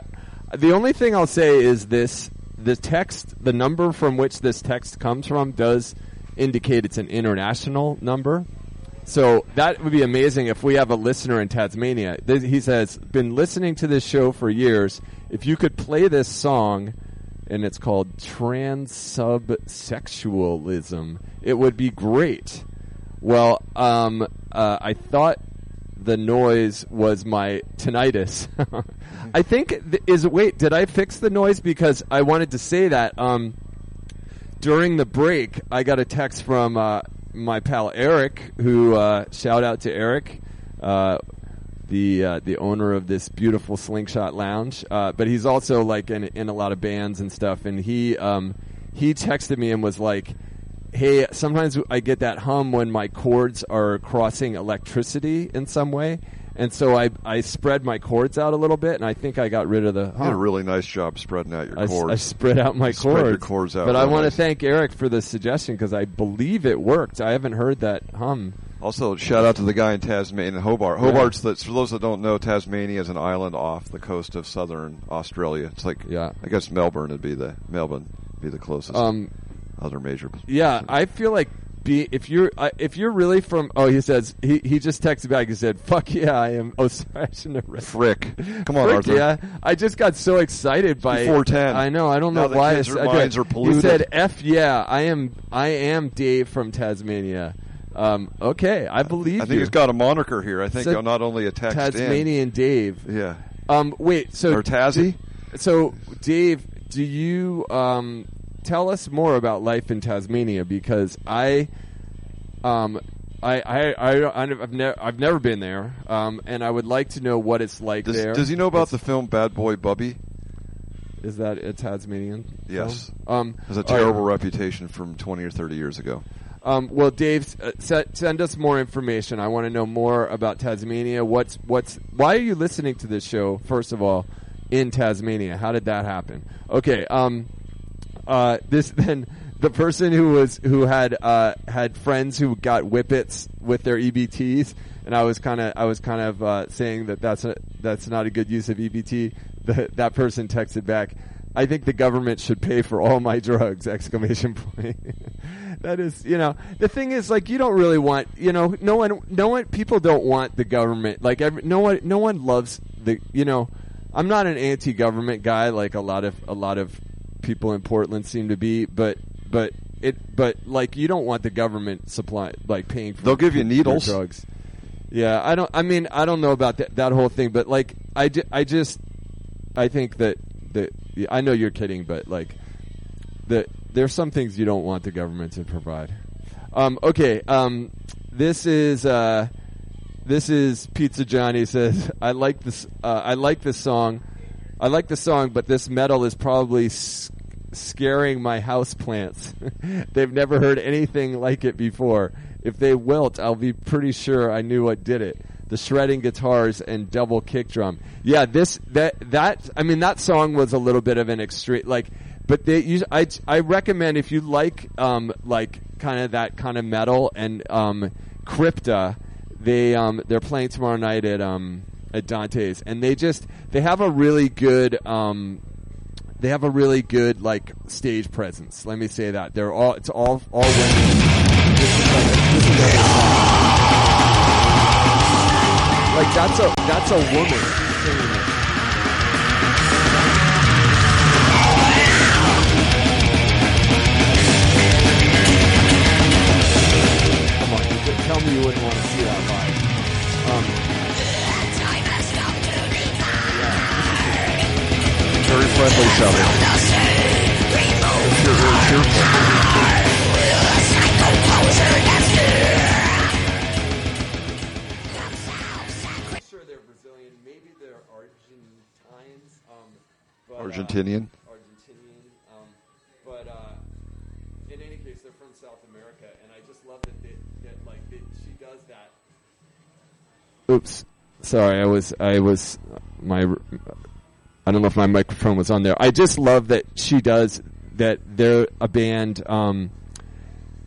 the only thing I'll say is this: the text, the number from which this text comes from, does indicate it's an international number. So that would be amazing if we have a listener in Tasmania. He says, been listening to this show for years. If you could play this song, and it's called Transsubsexualism, it would be great. Well, um, uh, I thought the noise was my tinnitus. I think th- is wait, did I fix the noise because I wanted to say that um, during the break, I got a text from uh, my pal Eric, who uh, shout out to Eric, uh, the uh, the owner of this beautiful Slingshot Lounge. Uh, but he's also like in in a lot of bands and stuff. And he um, he texted me and was like, "Hey, sometimes I get that hum when my cords are crossing electricity in some way." And so I, I spread my cords out a little bit, and I think I got rid of the You did a really nice job spreading out your I, cords. I spread out my You spread cords. your cords out but I want to thank Eric for the suggestion because I believe it worked. I haven't heard that hum. Also, shout out to the guy in Tasmania, Hobart. Hobart's the, for those that don't know, Tasmania is an island off the coast of southern Australia. It's like, Yeah. I guess Melbourne would be the Melbourne would be the closest Um, other major. yeah, I feel like be if you're uh, if you're really from. Oh, he says he he just texted back. He said, "Fuck yeah, I am." Oh, sorry, I shouldn't have read. Frick, come on, Frick, Arthur. Yeah, I just got so excited by four ten. I know. I don't know Now the why. kids' I minds are polluted. He said, "F yeah, I am. I am Dave from Tasmania." Um, okay, I believe I think you. he's got a moniker here. I think Said not only a text Tasmanian Dave. Yeah. Um, wait, so Or Tassie? So, Dave, do you um, tell us more about life in Tasmania? Because I, um, I, I, I, I've never, I've never been there, um, and I would like to know what it's like Does, there. does he know about Is- the film Bad Boy Bubby? Is that a Tasmanian? Yes. film? Um, Has a terrible reputation from 20 or 30 years ago. Um, well, Dave, uh, se- send us more information. I want to know more about Tasmania. What's what's why are you listening to this show? First of all, in Tasmania, how did that happen? Okay, um, uh, this then the person who was who had uh, had friends who got whippets with their EBTs, and I was kind of I was kind of uh, saying that that's a, that's not a good use of EBT. The, that person texted back. I think the government should pay for all my drugs! Exclamation point. that is, you know, the thing is, like, you don't really want, you know, no one, no one, people don't want the government. Like, every, no one, no one loves the, you know. I'm not an anti-government guy like a lot of a lot of people in Portland seem to be, but but it but like you don't want the government supply like paying for They'll give you needles. drugs. Yeah, I don't. I mean, I don't know about that that whole thing, but like, I, ju- I just I think that that I know you're kidding, but like that there's some things you don't want the government to provide. Um, okay, um, this is uh, this is Pizza Johnny says I like this uh, I like this song I like the song, but this metal is probably s- scaring my house plants. They've never heard anything like it before. If they wilt, I'll be pretty sure I knew what did it. The shredding guitars and double kick drum. Yeah, this that that I mean that song was a little bit of an extreme like but they use I I recommend if you like um like kind of that kind of metal and um Crypta they um they're playing tomorrow night at um at Dante's and they just they have a really good um they have a really good like stage presence. Let me say that they're all it's all all women. Like that's a that's a woman Very friendly sounding. You're really cheerful. I'm sure they're Brazilian. Maybe they're Argentines. Um, but, uh, Argentinian. Argentinian. Um, but uh, in any case, they're from South America, and I just love that they that like that she does that. Oops, sorry. I was I was my I don't know if my microphone was on there. I just love that she does that. They're a band. Um,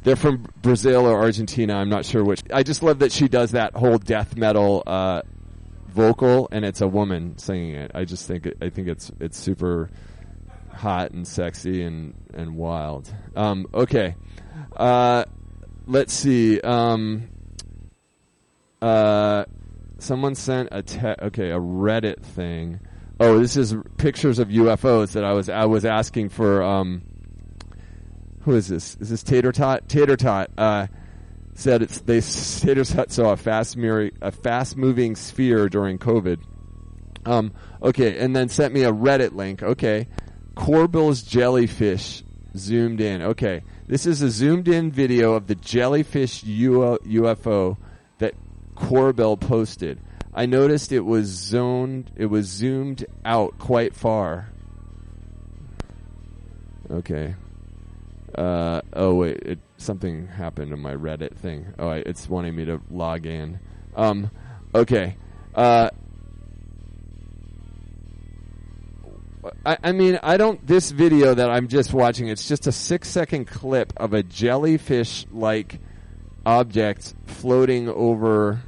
they're from Brazil or Argentina. I'm not sure which. I just love that she does that whole death metal uh, vocal, and it's a woman singing it. I just think I think it's it's super hot and sexy and and wild. Um, okay, uh, let's see. Um, uh, someone sent a te- okay a Reddit thing. Oh, this is pictures of UFOs that I was I was asking for. Um, who is this? Is this Tater Tot? Tater Tot uh, said it's they Tater Tot saw a fast mirror, a fast moving sphere during COVID. Um, okay, and then sent me a Reddit link. Okay, Corbell's jellyfish zoomed in. Okay, this is a zoomed in video of the jellyfish UFO that Corbell posted. I noticed it was zoned. It was zoomed out quite far. Okay. Uh, oh wait, it, something happened to my Reddit thing. Oh, I, it's wanting me to log in. Um, okay. Uh, I, I mean, I don't. This video that I'm just watching, it's just a six second clip of a jellyfish like object floating over.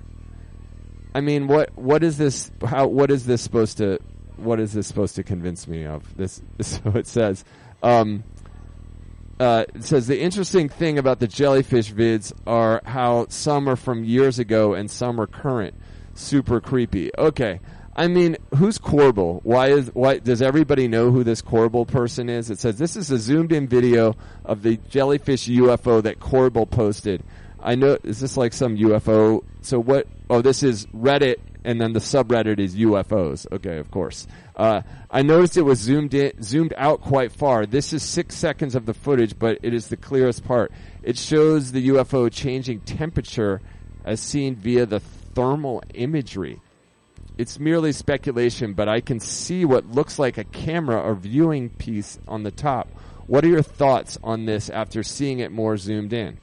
I mean, what what is this? How what is this supposed to? What is this supposed to convince me of? This so it says. Um, uh, it says the interesting thing about the jellyfish vids are how some are from years ago and some are current. Super creepy. Okay. I mean, who's Corbell? Why is why does everybody know who this Corbell person is? It says this is a zoomed in video of the jellyfish UFO that Corbell posted. I know is this like some UFO? So what? Oh, this is Reddit, and then the subreddit is UFOs. Okay, of course. Uh, I noticed it was zoomed in, zoomed out quite far. This is six seconds of the footage, but it is the clearest part. It shows the UFO changing temperature as seen via the thermal imagery. It's merely speculation, but I can see what looks like a camera or viewing piece on the top. What are your thoughts on this after seeing it more zoomed in?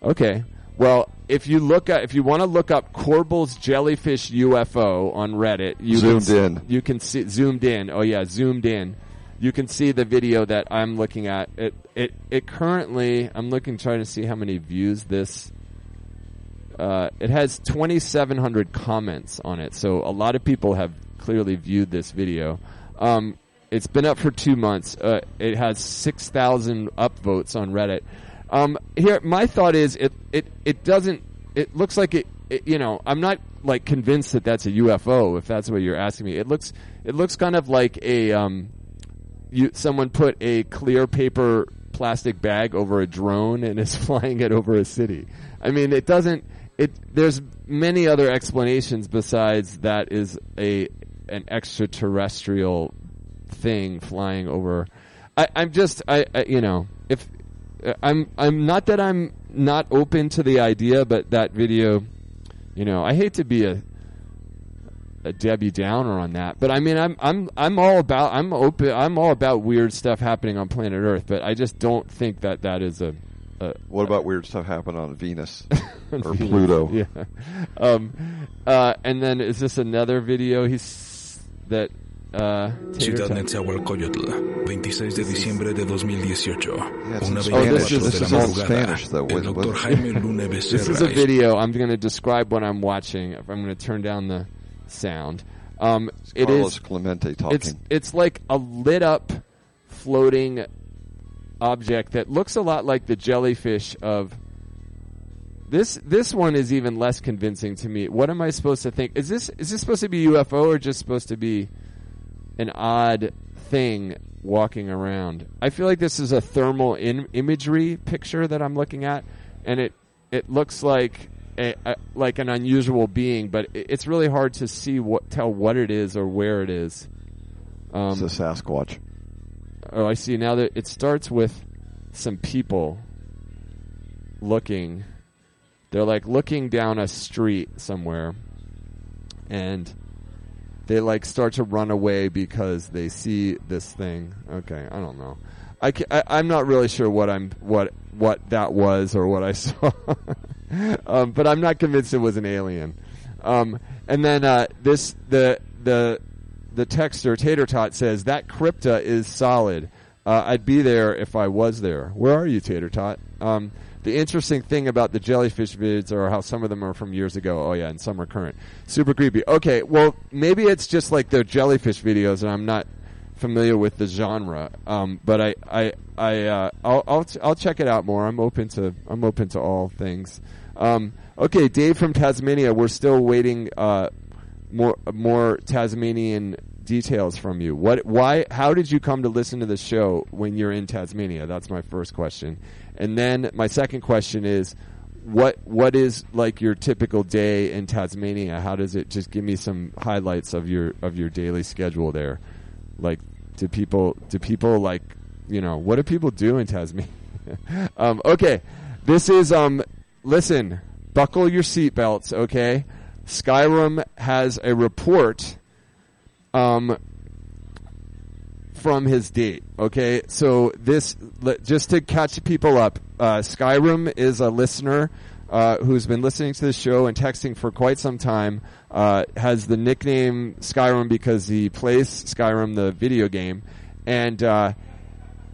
Okay. Well, if you look at if you want to look up Corbell's jellyfish UFO on Reddit, you Zoomed can, in. You can see zoomed in. Oh yeah, zoomed in. You can see the video that I'm looking at. It it it currently I'm looking trying to see how many views this uh, it has 2,700 comments on it, so a lot of people have clearly viewed this video. Um, it's been up for two months. Uh, it has 6,000 upvotes on Reddit. Um, here, my thought is it, it, it doesn't. It looks like it, it. You know, I'm not. like convinced that that's a UFO. If that's what you're asking me, it looks it looks kind of like a um, you someone put a clear paper plastic bag over a drone and is flying it over a city. I mean, it doesn't. It there's many other explanations besides that is a an extraterrestrial thing flying over. I, I'm just I, I you know if I'm I'm not that I'm not open to the idea, but that video, you know, I hate to be a a Debbie Downer on that, but I mean, I'm I'm I'm all about I'm open I'm all about weird stuff happening on planet Earth, but I just don't think that that is a. a What about weird stuff happening on Venus or Venus. Pluto? Yeah. Um, uh, and then is this another video? He's that. Uh, Ciudad Tot- Netzahualcoyotl, 26 de diciembre de 2018. Yeah, Una Spanish. Oh, this is- this de is la all madrugada. Spanish, though. El What- doctor what- Jaime Lune This is a video. I'm going to describe what I'm watching. I'm going to turn down the sound. Um, it Carlos is. Clemente talking. It's it's like a lit up, floating object that looks a lot like the jellyfish of. This this one is even less convincing to me. What am I supposed to think? Is this is this supposed to be UFO or just supposed to be an odd thing walking around? I feel like this is a thermal in- imagery picture that I'm looking at, and it it looks like a, a, like an unusual being, but it, it's really hard to see what tell what it is or where it is. Um, it's a Sasquatch. Oh, I see. Now that it starts with some people looking. They're like looking down a street somewhere, and they like start to run away because they see this thing. Okay, I don't know. I, I am not really sure what I'm what what that was or what I saw, um, but I'm not convinced it was an alien. Um, and then uh, this the the the texter Tater Tot says that crypta is solid. Uh, I'd be there if I was there. Where are you, Tater Tot? Um, the interesting thing about the jellyfish vids are how some of them are from years ago. Oh yeah, and some are current. Super creepy. Okay, well maybe it's just like the jellyfish videos, and I'm not familiar with the genre. Um, but I I I uh, I'll I'll, ch- I'll check it out more. I'm open to I'm open to all things. Um, okay, Dave from Tasmania. We're still waiting. Uh, more more Tasmanian details from you. What why how did you come to listen to the show when you're in Tasmania? That's my first question. And then my second question is what what is like your typical day in Tasmania? How does it just give me some highlights of your of your daily schedule there? Like do people do people like you know, what do people do in Tasmania? um okay. This is um listen, buckle your seatbelts, okay? Skyrim has a report um, from his date. Okay, so this just to catch people up. Uh, Skyrim is a listener uh, who's been listening to the show and texting for quite some time. Uh, has the nickname Skyrim because he plays Skyrim, the video game, and uh,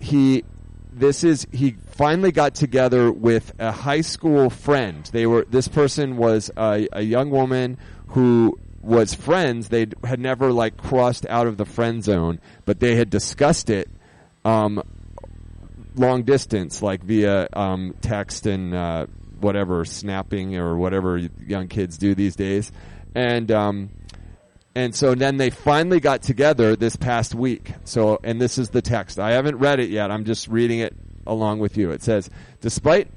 he this is he finally got together with a high school friend. They were this person was a, a young woman who was friends. They had never like crossed out of the friend zone, but they had discussed it um, long distance, like via um, text and uh, whatever snapping or whatever young kids do these days, and. Um, and so then they finally got together this past week. So, and this is the text. I haven't read it yet. I'm just reading it along with you. It says, despite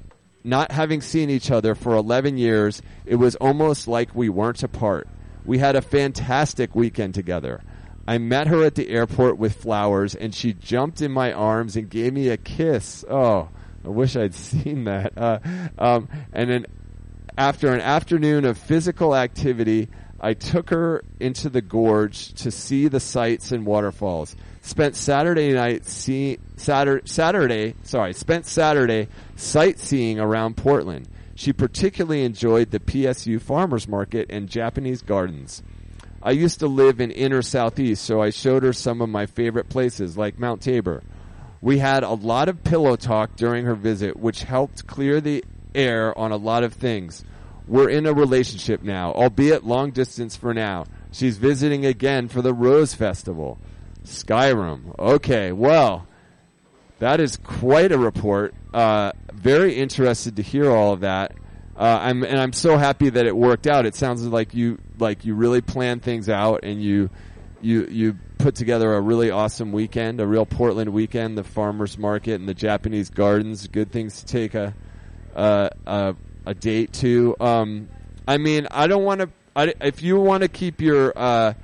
not having seen each other for 11 years, it was almost like we weren't apart. We had a fantastic weekend together. I met her at the airport with flowers and she jumped in my arms and gave me a kiss. Oh, I wish I'd seen that. Uh, um, and then after an afternoon of physical activity, I took her into the gorge to see the sights and waterfalls. Spent Saturday night see Saturday, Saturday, sorry, spent Saturday sightseeing around Portland. She particularly enjoyed the PSU Farmers Market and Japanese gardens. I used to live in inner southeast, so I showed her some of my favorite places like Mount Tabor. We had a lot of pillow talk during her visit, which helped clear the air on a lot of things. We're in a relationship now, albeit long distance for now. She's visiting again for the Rose Festival. Skyrim. Okay, well, that is quite a report. Uh, very interested to hear all of that. uh, I'm and I'm so happy that it worked out. It sounds like you like you really planned things out and you you you put together a really awesome weekend, a real Portland weekend. The farmers market and the Japanese gardens, good things to take a a a, a date to. Um, I mean, I don't want to. If you want to keep your uh,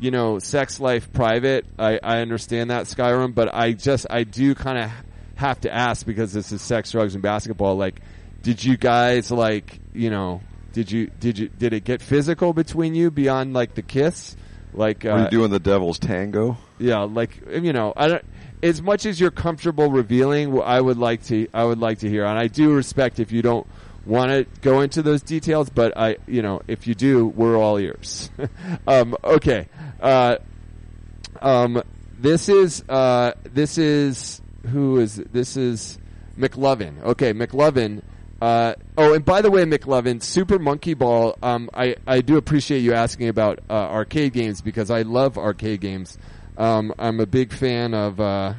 you know sex life private, I, I understand that Skyrim, but I just I do kind of have to ask because this is sex, drugs, and basketball. Like, did you guys like you know? Did you did you did it get physical between you beyond like the kiss? Like, Were uh, you doing the devil's tango? yeah, like you know, I don't. As much as you're comfortable revealing, I would like to. I would like to hear, and I do respect if you don't want to go into those details. But I, you know, if you do, we're all ears. um, okay. Uh, um, this is uh, this is who is this is McLovin. Okay, McLovin. Uh, oh, and by the way, McLovin, Super Monkey Ball. Um, I I do appreciate you asking about uh, arcade games because I love arcade games. Um, I'm a big fan of uh,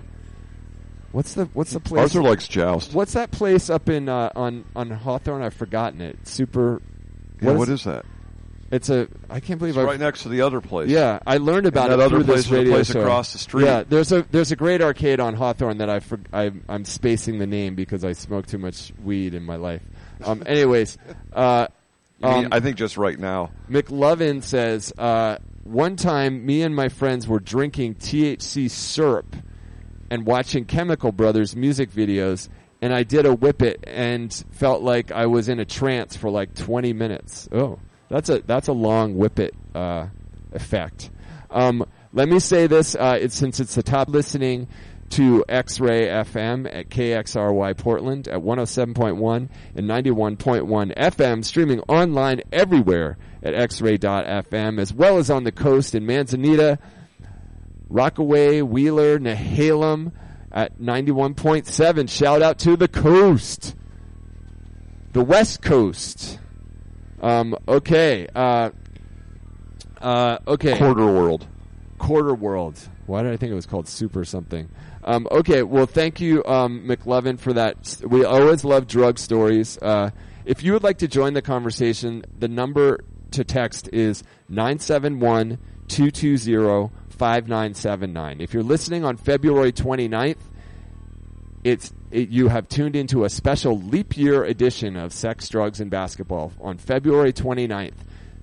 what's the what's the place? Arthur likes joust. What's that place up in uh, on on Hawthorne? I've forgotten it. Super. Yeah, what is that? It's a. I can't believe It's I. right next to the other place. Yeah, I learned about And it that through other place this is a radio place show. across the street. Yeah, there's a there's a great arcade on Hawthorne that I for, I I'm spacing the name because I smoke too much weed in my life. Um, anyways, uh, You mean- um, I think just right now. McLovin says uh, one time me and my friends were drinking THC syrup and watching Chemical Brothers music videos, and I did a whip it and felt like I was in a trance for like 20 minutes. Oh, that's a that's a long whip it uh, effect. Um, let me say this: uh, it's since it's the top listening to X-Ray FM at KXRY Portland at 107.1 and 91.1 FM, streaming online everywhere at xray.fm, as well as on the coast in Manzanita, Rockaway, Wheeler, Nehalem at 91.7. Shout out to the coast. The West Coast. Um, okay. Uh, uh, okay. Quarter world. Quarter World. Why did I think it was called Super something? Um, okay, well, thank you, um, McLovin, for that. We always love drug stories. Uh, if you would like to join the conversation, the number to text is 971 220 5979. If you're listening on February 29th, it's it, you have tuned into a special leap year edition of Sex, Drugs, and Basketball on February 29th,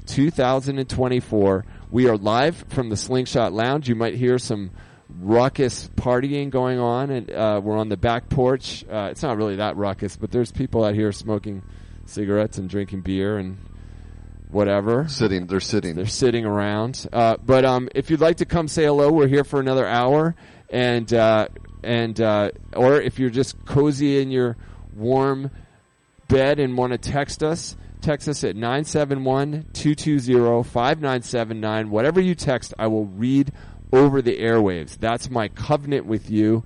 2024. We are live from the Slingshot Lounge. You might hear some ruckus partying going on, and uh, we're on the back porch. Uh, it's not really that ruckus, but there's people out here smoking cigarettes and drinking beer and whatever. Sitting, they're sitting. They're sitting around. Uh, but um, if you'd like to come say hello, we're here for another hour. And uh, and uh, or if you're just cozy in your warm bed and want to text us, text us at 971-220-5979. Whatever you text, I will read over the airwaves. That's my covenant with you.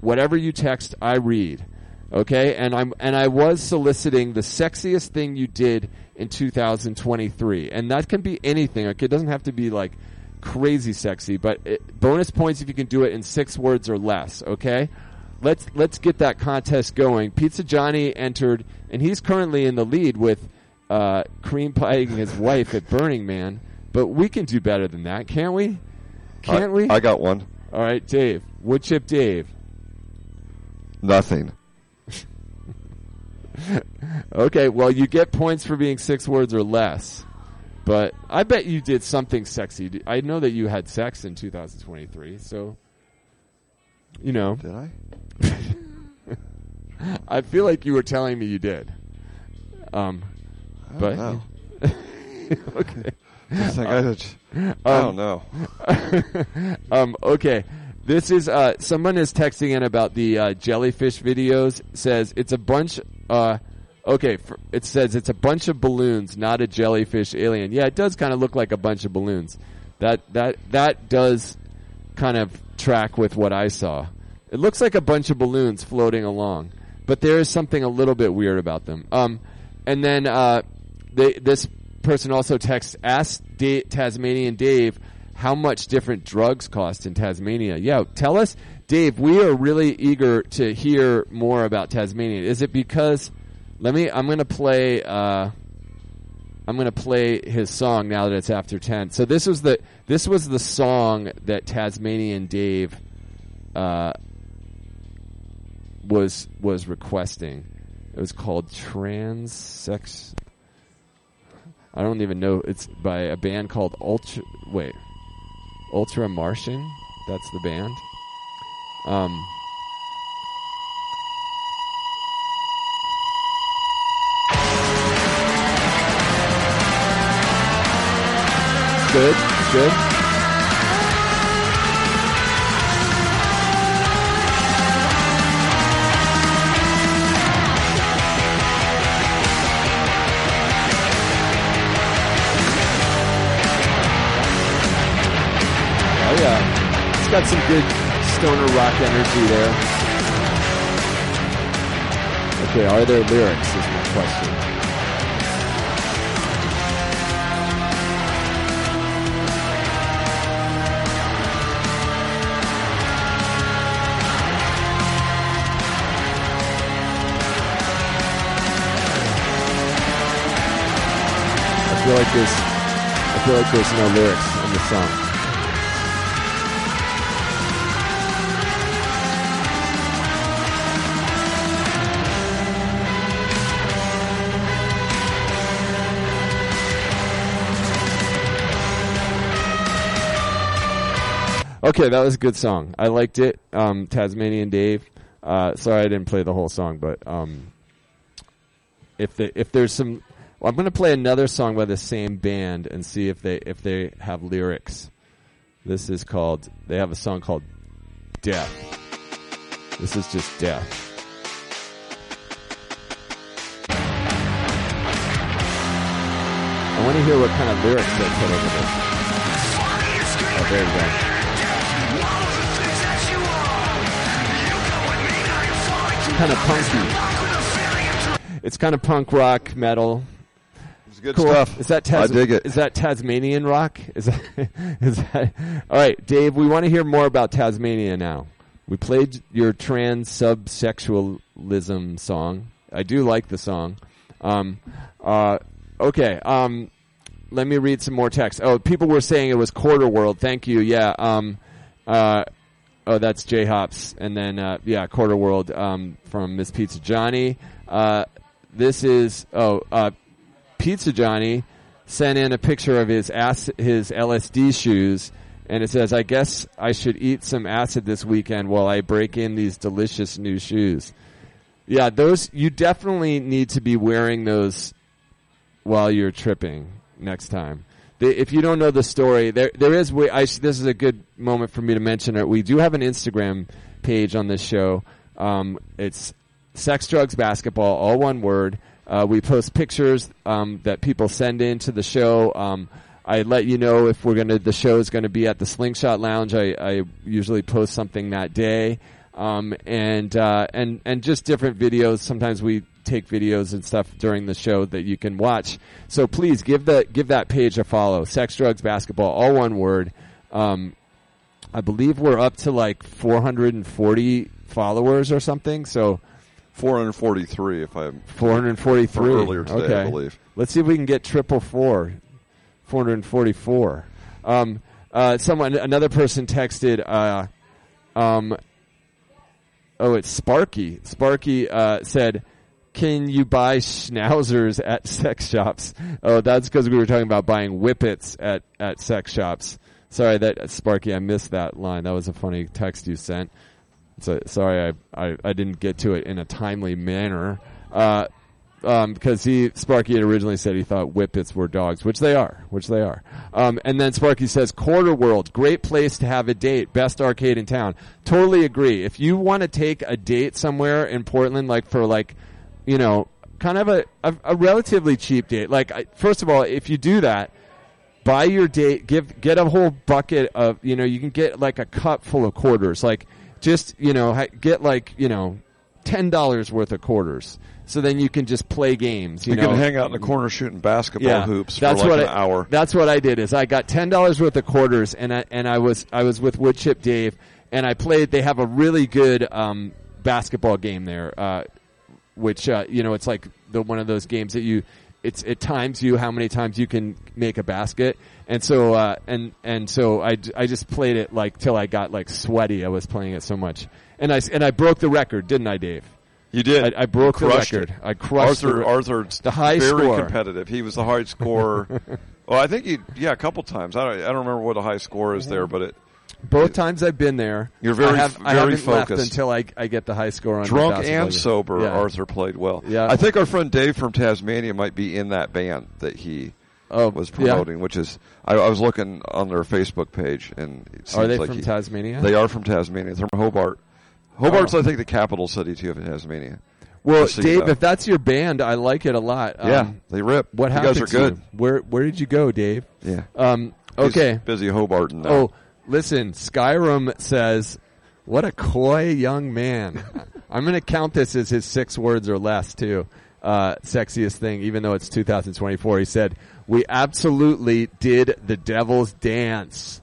Whatever you text, I read. Okay? And I'm and I was soliciting the sexiest thing you did in 2023. And that can be anything. Okay? It doesn't have to be like crazy sexy, but it, bonus points if you can do it in 6 words or less, okay? Let's let's get that contest going. Pizza Johnny entered and he's currently in the lead with uh, cream pieing his wife at Burning Man, but we can do better than that, can't we? Can't I, we? I got one. All right, Dave. Wood chip Dave. Nothing. Okay, well, you get points for being six words or less. But I bet you did something sexy. I know that you had sex in 2023, so you know. Did I? I feel like you were telling me you did. Um, I but know. okay. It's like, I, just- I Um, don't know. um, okay. This is uh, someone is texting in about the uh, jellyfish videos. Says it's a bunch. Uh, okay, for, it says it's a bunch of balloons, not a jellyfish alien. Yeah, it does kind of look like a bunch of balloons. That that that does kind of track with what I saw. It looks like a bunch of balloons floating along, but there is something a little bit weird about them. Um, and then uh, they, this person also texts, ask da- Tasmanian Dave how much different drugs cost in Tasmania. Yeah, tell us, Dave. We are really eager to hear more about Tasmania. Is it because Let me. I'm gonna play. Uh, I'm gonna play his song now that it's after ten. So this was the this was the song that Tasmanian Dave uh, was was requesting. It was called Trans Sex. I don't even know. It's by a band called Ultra. Wait, Ultra Martian. That's the band. Um. Good. Good. Oh yeah, it's got some good stoner rock energy there. Okay, are there lyrics? Is my question. Feel like there's, I feel like there's no lyrics in the song. Okay, that was a good song. I liked it. Um, Tasmanian Dave. Uh, sorry I didn't play the whole song, but um, if the, if there's some, well, I'm going to play another song by the same band and see if they if they have lyrics. This is called. They have a song called Death. This is just Death. I want to hear what kind of lyrics they put over this. Oh, there you go. kind of punky. It's kind of punk rock metal. It's good Cool. stuff. Is that Tas- I dig it. Is that Tasmanian rock? Is that, is that all right, Dave? We want to hear more about Tasmania now. We played your trans subsexualism song. I do like the song. Um, uh, okay. Um, let me read some more text. Oh, people were saying it was Quarter World. Thank you. Yeah. Um, uh, oh, that's J Hops, and then uh, yeah, Quarter World um, from Miss Pizza Johnny. Uh, this is oh, uh, Pizza Johnny sent in a picture of his ass, his LSD shoes, and it says, "I guess I should eat some acid this weekend while I break in these delicious new shoes." Yeah, those you definitely need to be wearing those while you're tripping next time. The, if you don't know the story, there there is. way- I, this is a good moment for me to mention it. We do have an Instagram page on this show. Um, it's sex, drugs, basketball, all one word. Uh, we post pictures um, that people send in to the show. Um, I let you know if we're gonna. The show is going to be at the Slingshot Lounge. I, I usually post something that day, um, and uh, and and just different videos. Sometimes we take videos and stuff during the show that you can watch. So please give the give that page a follow. Sex, drugs, basketball, all one word. Um, I believe we're up to like 440 followers or something. So 443, if I'm 443 earlier today, I believe. Let's see if we can get triple four. 444. Um, uh, someone, another person texted. Uh, um, oh, it's Sparky. Sparky uh, said, "Can you buy schnauzers at sex shops?" Oh, that's because we were talking about buying whippets at at sex shops. Sorry, that Sparky, I missed that line. That was a funny text you sent. So sorry, I, I I didn't get to it in a timely manner. Uh, um, because he Sparky had originally said he thought whippets were dogs, which they are, which they are. Um, and then Sparky says, "Quarter World, great place to have a date, best arcade in town." Totally agree. If you want to take a date somewhere in Portland, like for like, you know, kind of a a, a relatively cheap date. Like, I, first of all, if you do that, buy your date give get a whole bucket of you know you can get like a cup full of quarters like just you know get like you know ten dollars worth of quarters so then you can just play games you, You, know can hang out in the corner shooting basketball hoops for like an I, hour. That's what I did. Is I got ten dollars worth of quarters, and I and I was I was with Woodchip Dave, and I played. They have a really good um, basketball game there. Uh, which uh, you know it's like the one of those games that you it's it times you how many times you can make a basket, and so uh, and and so I, I just played it like till I got like sweaty. I was playing it so much, and I and I broke the record, didn't I, Dave? You did. I, I broke the record. it. I crushed Arthur. the, Arthur's the high very score. competitive. He was the high scorer. well, I think he yeah a couple times. I don't I don't remember what a high score is there, but it Both times I've been there, You're very- I, have, I very haven't left focused. until I I get the high score on drunk and sober, Yeah. Arthur played well. Yeah. I think our friend Dave from Tasmania might be in that band that he Oh, was yeah. promoting, which is I, I was looking on their Facebook page, and it seems Are they like from he- Tasmania? They are from Tasmania. They're from Hobart. Hobart's, Oh. I think, the capital city too of Tasmania. Well, Just so you Dave, if that's your band, I like it a lot. Um, yeah, they rip. What you happened guys are good. you? Where Where did you go, Dave? Yeah. Um. He's Okay. busy Hobart now. Oh, listen. Skyrim says, "What a coy young man." I'm going to count this as his six words or less too. Uh, sexiest thing, even though it's 2024. He said, "We absolutely did the devil's dance."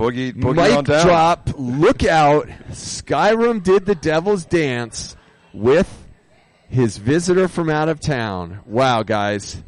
boogie, boogie Mic on down. drop. Look out. Skyrim did the devil's dance with his visitor from out of town. Wow, guys.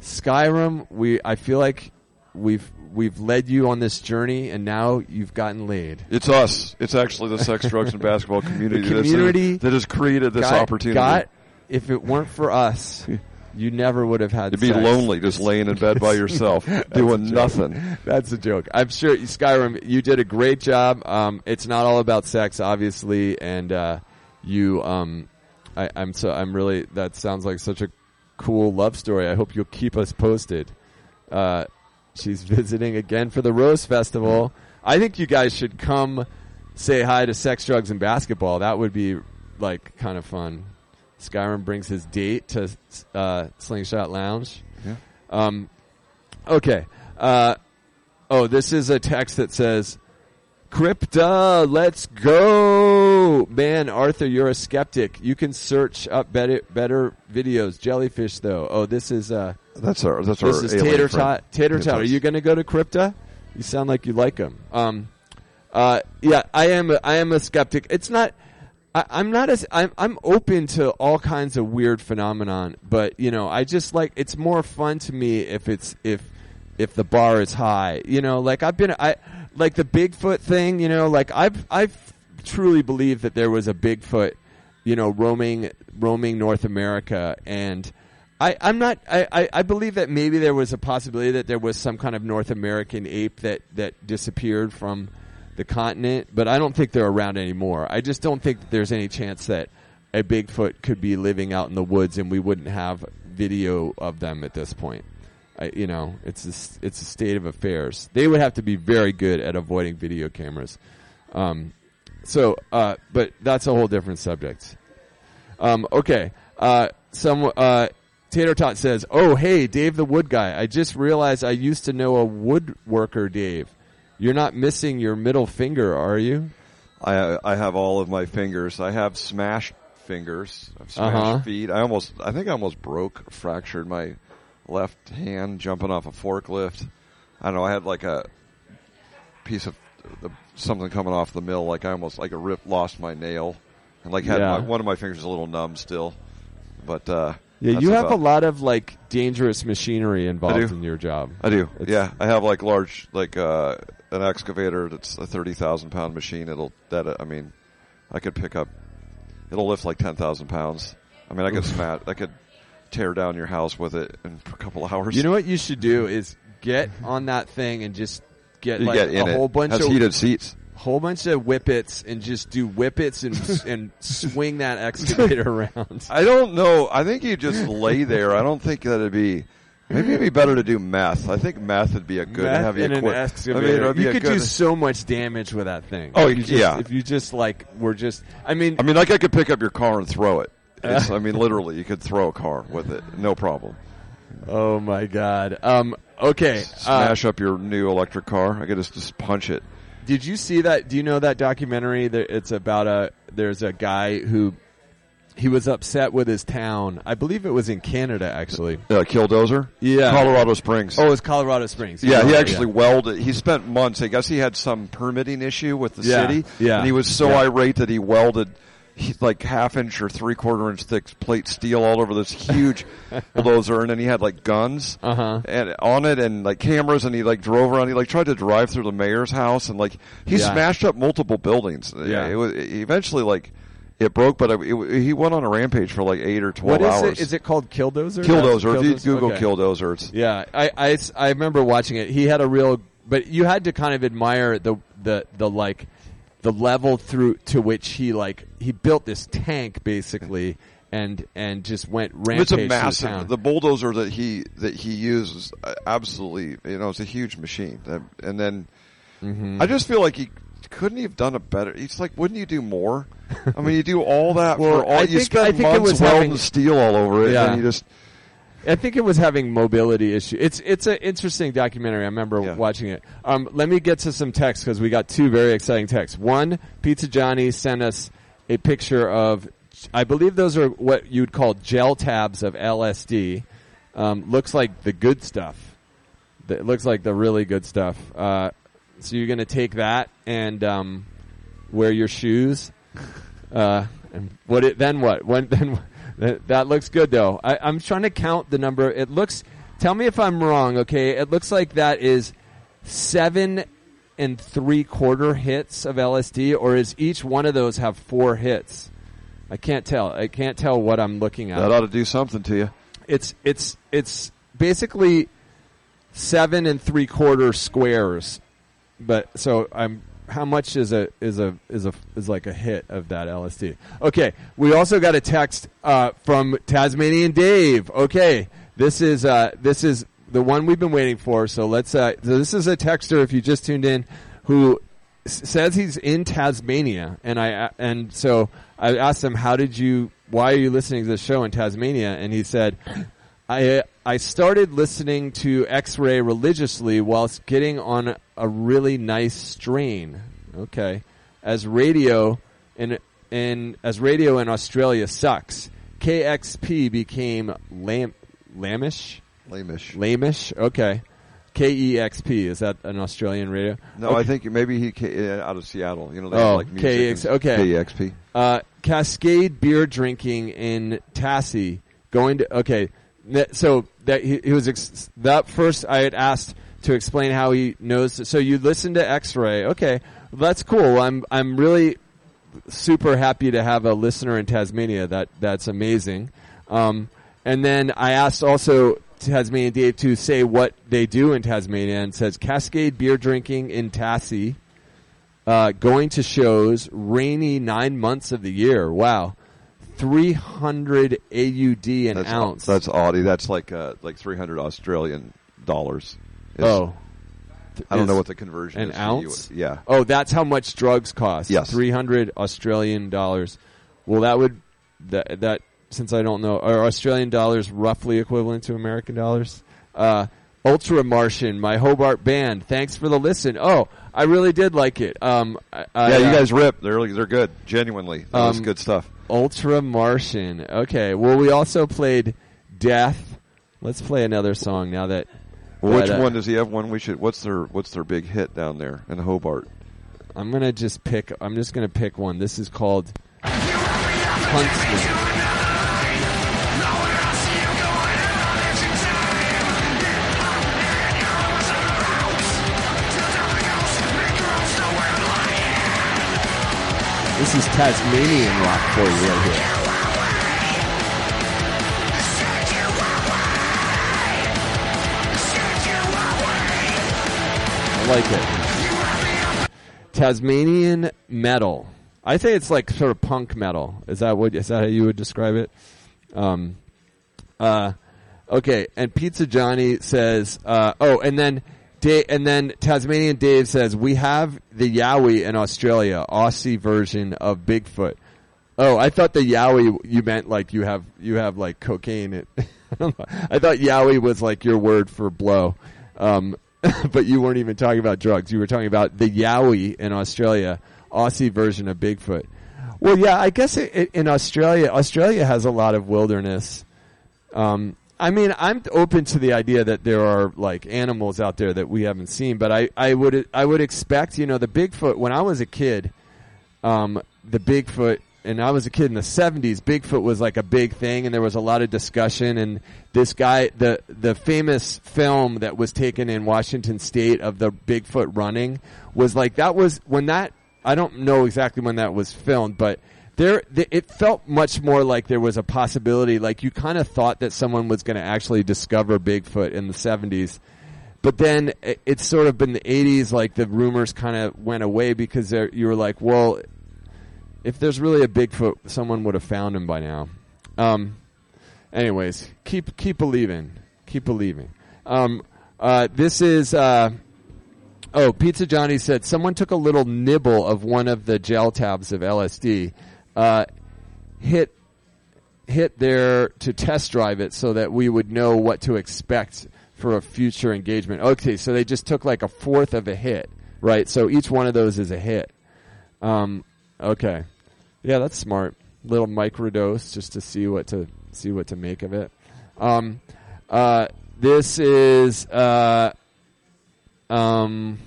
Skyrim, we I feel like we've we've led you on this journey and now you've gotten laid. It's us. It's actually the sex, drugs, and basketball community, community that has created this got, opportunity. got if it weren't for us, you never would have had to be sex. lonely, just laying in bed by yourself, doing nothing. That's a joke. I'm sure Skyrim, you did a great job. Um, it's not all about sex, obviously, and uh, you. Um, I, I'm so. I'm really. That sounds like such a cool love story. I hope you'll keep us posted. Uh, she's visiting again for the Rose Festival. I think you guys should come say hi to Sex, Drugs, and Basketball. That would be like kind of fun. Skyrim brings his date to uh, Slingshot Lounge. Yeah. Um, okay. Uh, oh, this is a text that says, Crypta, let's go! Man, Arthur, you're a skeptic. You can search up better, better videos. Jellyfish, though. Oh, this is, uh, That's our. That's our. this is Tater. Tot. Tater Tater Tot. Are you going to go to Crypta? You sound like you like him. Um, uh, yeah, I am. A, I am a skeptic. It's not. I, I'm not as. I'm. I'm open to all kinds of weird phenomenon, but you know, I just like. It's more fun to me if it's if if the bar is high. You know, like I've been. I like the Bigfoot thing. You know, like I've I've truly believed that there was a Bigfoot. You know, roaming roaming North America and. I, I'm not. I, I, I believe that maybe there was a possibility that there was some kind of North American ape that, that disappeared from the continent, but I don't think they're around anymore. I just don't think there's any chance that a Bigfoot could be living out in the woods and we wouldn't have video of them at this point. I, you know, it's a, it's a state of affairs. They would have to be very good at avoiding video cameras. Um, so, uh, but that's a whole different subject. Um, okay. Uh, some, uh, Tater Tot says, Oh, hey, Dave the Wood Guy. I just realized I used to know a woodworker, Dave. You're not missing your middle finger, are you? I I have all of my fingers. I have smashed fingers. I've smashed Uh-huh. feet. I almost. I think I almost broke, fractured my left hand jumping off a forklift. I don't know. I had like a piece of the, something coming off the mill. Like I almost like a rip lost my nail, and like had Yeah. my, one of my fingers a little numb still. But uh, Yeah, that's you have about- a lot of like dangerous machinery involved in your job. I do. It's- yeah, I have like large, like uh, an excavator that's a thirty thousand pound machine. It'll that I mean, I could pick up. It'll lift like ten thousand pounds. I mean, I could smash. I could tear down your house with it in a couple of hours. You know what you should do is get on that thing and just get You like get a it. whole bunch Has of heated seats. Whole bunch of whippets and just do whippets and and swing that excavator around. I don't know. I think you just lay there. I don't think that'd be. Maybe it'd be better to do meth. I think meth would be a good Meth heavy an I mean, excavator. you could good- do so much damage with that thing. Oh, If you just, yeah. If you just like were just, I mean, I mean, like I could pick up your car and throw it. It's, I mean, literally, you could throw a car with it, no problem. oh my god. Um. Okay. Uh, Smash up your new electric car. I could just just punch it. Did you see that? Do you know that documentary? That it's about a. There's a guy who. He was upset with his town. I believe it was in Canada, actually. Uh, Killdozer? Yeah. Colorado Springs. Oh, it's Colorado Springs. yeah, he actually welded. He spent months. I guess he had some permitting issue with the Yeah, city. yeah, And he was so yeah. irate that he welded. Like half inch or three quarter inch thick plate steel all over this huge bulldozer, and then he had like guns Uh-huh. and on it and like cameras, and he like drove around. He like tried to drive through the mayor's house, and like he Yeah. smashed up multiple buildings. Yeah. it was eventually like it broke, but it, it, he went on a rampage for like eight or twelve What is hours. it? Is it called Killdozer? Killdozer? If you Killdozer? Google Okay. Killdozer, it's Yeah, I remember watching it. He had a real, but you had to kind of admire the the the like the level through to which he like he built this tank basically and and just went rampage It's a massive. The bulldozer that he that he uses, uh, absolutely, you know, it's a huge machine. And then Mm-hmm. I just feel like he couldn't he have done a better. It's like, wouldn't you do more? I mean, you do all that Well, for all. I you think- I spend think it months was welding having- steel all over it, Yeah. and you just I think it was having mobility issue. It's it's an interesting documentary. I remember Yeah. watching it. Um, let me get to some text because we got two very exciting texts. One, Pizza Johnny sent us a picture of, I believe those are what you'd call gel tabs of LSD. Um, looks like the good stuff. It looks like the really good stuff. Uh, so you're going to take that and um, wear your shoes. Uh, and what it then? What when then? That, that looks good though. I, I'm trying to count the number. It looks. Tell me if I'm wrong. Okay, it looks like that is seven and three quarter hits of LSD, or is each one of those have four hits? I can't tell. I can't tell what I'm looking at that ought to do something to you. it's it's it's basically seven and three quarter squares. But so I'm how much is a is a is a is like a hit of that LSD? Okay, we also got a text uh, from Tasmanian Dave. Okay, this is uh, this is the one we've been waiting for. So let's. Uh, so this is a texter. If you just tuned in, who s- says he's in Tasmania, and I and so I asked him, "How did you? Why are you listening to this show in Tasmania?" And he said, "I I started listening to X-Ray religiously whilst getting on a really nice strain. Okay, as radio in in as radio in Australia sucks. KXP became lam lamish." Lamish. Lamish. Okay. KEXP is that an Australian radio? No, I think maybe he came out of Seattle. You know, they Oh, like music KX okay. KEXP. Uh, Cascade beer drinking in Tassie. Going to okay. That- So that he, he was ex- that first. I had asked to explain how he knows. So you listen to X-Ray. Okay, that's cool. I'm I'm really super happy to have a listener in Tasmania. That that's amazing. Um, and then I asked also Tasmanian Dave to say what they do in Tasmania, and says Cascade beer drinking in Tassie, uh, going to shows, rainy nine months of the year. Wow, three hundred AUD an That's ounce. That's Audi. That's like uh, like three hundred Australian dollars. Is- oh, I don't know what the conversion an is. for ounce. Yeah. Oh, that's how much drugs cost. Yes. three hundred Australian dollars. Well, that would that that since I don't know are Australian dollars roughly equivalent to American dollars. Uh, Ultra Martian, my Hobart band. Thanks for the listen. Oh, I really did like it. Um, I, I, Yeah, you uh, guys rip. They're they're good. Genuinely, that was Um, good stuff. Ultra Martian. Okay. Well, we also played Death. Let's play another song now that. Well, which that, uh, one does he have? One we should. What's their What's their big hit down there in Hobart? I'm gonna just pick. I'm just gonna pick one. This is called Huntsman. This is Tasmanian rock for you right here. I like it. Tasmanian metal. I say it's like sort of punk metal. Is that what? Is that how you would describe it? Um, uh, okay. And Pizza Johnny says, uh, oh, and then Da- and then Tasmanian Dave says we have the Yowie in Australia, Aussie version of Bigfoot. Oh, I thought the Yowie you meant like you have you have like cocaine. It, I. I thought Yowie was like your word for blow. Um, but you weren't even talking about drugs. You were talking about the Yowie in Australia, Aussie version of Bigfoot. Well, yeah, I guess it, it, in Australia, Australia has a lot of wilderness. Um, I mean, I'm open to the idea that there are like animals out there that we haven't seen, but I, I would I would expect you know the Bigfoot when I was a kid, um, the Bigfoot and I was a kid in the '70s, Bigfoot was like a big thing, and there was a lot of discussion. And this guy, the the famous film that was taken in Washington State of the Bigfoot running, was like that was when that I don't know exactly when that was filmed, but there th- it felt much more like there was a possibility. Like you kind of thought that someone was going to actually discover Bigfoot in the '70s. But then it- it's sort of been the 80s, like the rumors kind of went away because you were like, well, if there's really a Bigfoot, someone would have found him by now. Um, anyways, keep keep believing, keep believing. Um, uh, this is uh, oh, Pizza Johnny said someone took a little nibble of one of the gel tabs of LSD, uh, hit hit there to test drive it so that we would know what to expect for a future engagement. Okay, so they just took like a fourth of a hit, right? So each one of those is a hit. Um, okay, yeah, that's smart. Little microdose just to see what to see what to make of it. Um, uh, this is uh, um,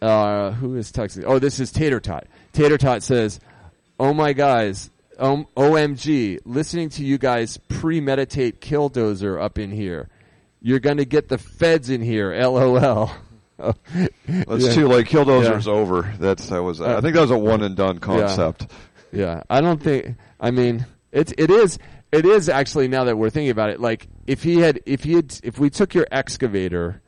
uh, who is texting? Oh, this is Tater Tot. Tater Tot says, "Oh my guys, um, OMG! Listening to you guys premeditate killdozer up in here. You're gonna get the feds in here. LOL." That's Yeah. too late. Killdozer's Yeah. over. That's that was. Uh, I think that was a one and done concept. Yeah, I don't think. I mean, it's it is it is actually now that we're thinking about it. Like if he had if he had if we took your excavator,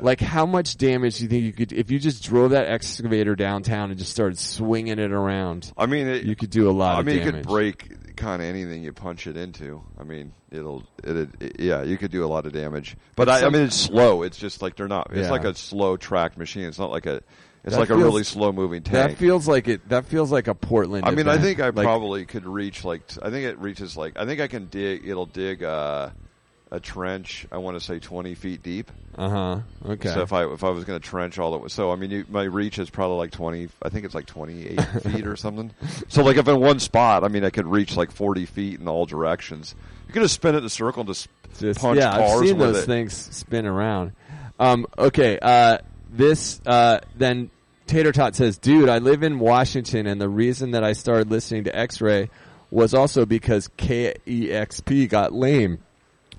like how much damage do you think you could if you just drove that excavator downtown and just started swinging it around? I mean, it, you could do a lot. I mean, it could break kind of anything you punch it into. I mean, it'll, it, it, yeah, you could do a lot of damage. But I, I mean, it's slow. It's just like they're not. It's Yeah. like a slow tracked machine. It's not like a. It's That like a really slow moving tank. That feels like it. That feels like a Portland. I mean, I think I Like- probably could reach like I think it reaches like I think I can dig. It'll dig uh, a trench. I want to say twenty feet deep. Uh huh. Okay. So if I if I was going to trench all the way, so I mean, you, my reach is probably like twenty. I think it's like twenty eight feet or something. So like if in one spot, I mean, I could reach like forty feet in all directions. You could just spin it in a circle and just, Just- punch yeah, cars I've seen those it. things spin around. Um, okay, uh, this uh, then Tater Tot says, "Dude, I live in Washington, and the reason that I started listening to X-Ray was also because KEXP got lame.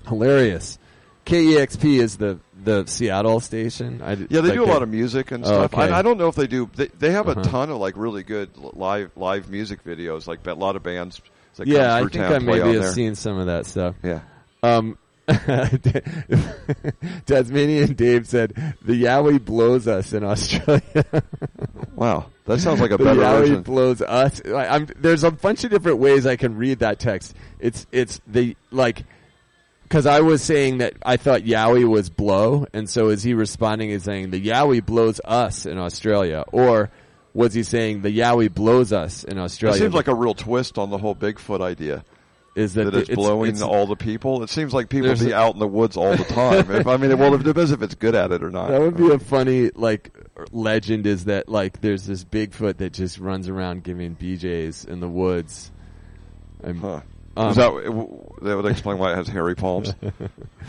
Hilarious. KEXP is the the Seattle station. I, Yeah, they like do a lot of music and Oh, stuff. okay. I, I don't know if they do. They, they have Uh-huh. a ton of like really good live live music videos. Like a lot of bands. That yeah, I think I maybe have there. seen some of that stuff. Yeah. Um, Tasmanian Dave said the Yowie blows us in Australia. Wow, that sounds like a the better Yowie version. blows us. I- I'm, there's a bunch of different ways I can read that text. It's it's the like because I was saying that I thought Yowie was blow, and so is he responding is saying the Yowie blows us in Australia, or was he saying the Yowie blows us in Australia? It seems like a real twist on the whole Bigfoot idea. is that, That it's, it's- blowing it's- all the people. It seems like people be a- out in the woods all the time. if, I mean, well, it depends if it's good at it or not. That would be a funny like legend. Is that like there's this Bigfoot that just runs around giving BJ's in the woods. And, Huh. Um, Is that that would explain why it has hairy palms,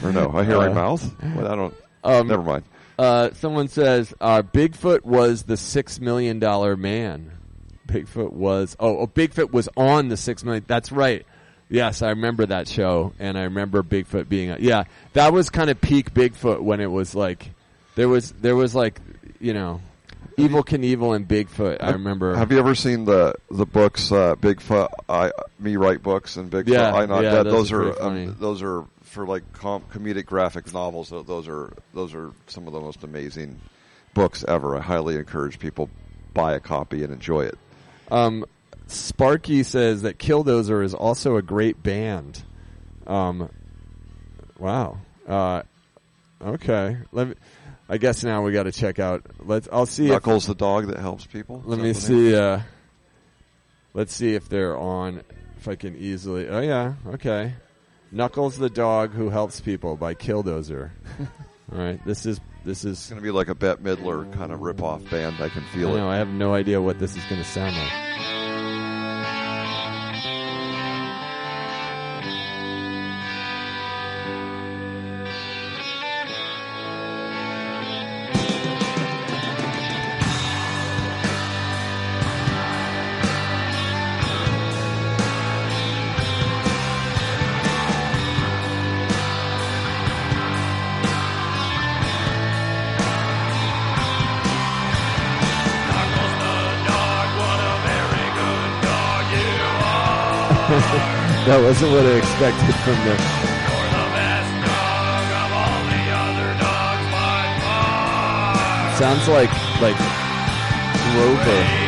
or no, a hairy Uh, mouth? Well, I don't. Um, never mind. uh, someone says uh, Bigfoot was the six million dollar man. Bigfoot was oh, oh Bigfoot was on the six million. That's right. Yes, I remember that show, and I remember Bigfoot being a, yeah. That was kind of peak Bigfoot when it was like there was there was like you know Evel Knievel and Bigfoot. I remember. Have you ever seen the the books uh, Bigfoot? I me write books and Bigfoot. Yeah, I not yeah, dead. those Those are are um, those are for like com- comedic graphic novels. Those are those are some of the most amazing books ever. I highly encourage people buy a copy and enjoy it. Um, Sparky says that Killdozer is also a great band. Um, wow. Uh, okay. Let me. I guess now we got to check out. Let's. I'll see. If, Knuckles, the dog that helps people. Let me see. Uh, let's see if they're on. If I can easily. Oh yeah. Okay. Knuckles, the dog who helps people by Killdozer. All right. This is. This is. Going to be like a Bette Midler kind of rip-off band. I can I feel know. it. I have no idea what this is going to sound like. Wasn't what I expected from them. Sounds like like Rover.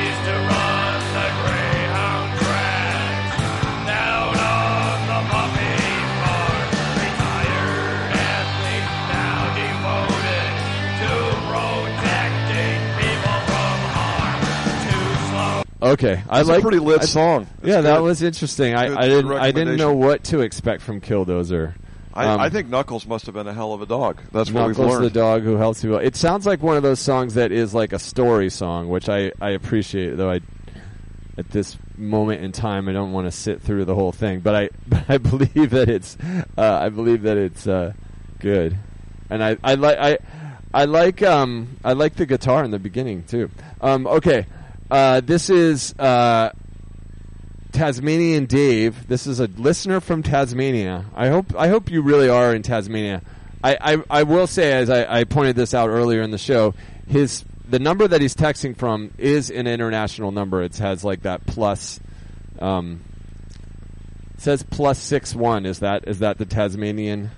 Okay, I like a pretty lit I- song. yeah, It's that was interesting. I, Good- I didn't I didn't know what to expect from Killdozer. I, Um, I think Knuckles must have been a hell of a dog. That's what we've Knuckles learned. the dog who helps people. It sounds like one of those songs that is like a story song, which I, I appreciate. Though I, at this moment in time, I don't want to sit through the whole thing. But I but I believe that it's uh, I believe that it's uh, good, and I I like I I like um I like the guitar in the beginning too. Um, okay, uh, this is. Uh, Tasmanian Dave. This is a listener from Tasmania. I hope I hope you really are in Tasmania. I, I, I will say, as I, I pointed this out earlier in the show, his the number that he's texting from is an international number. It has like that plus. Um, says plus six one. Is that is that the Tasmanian?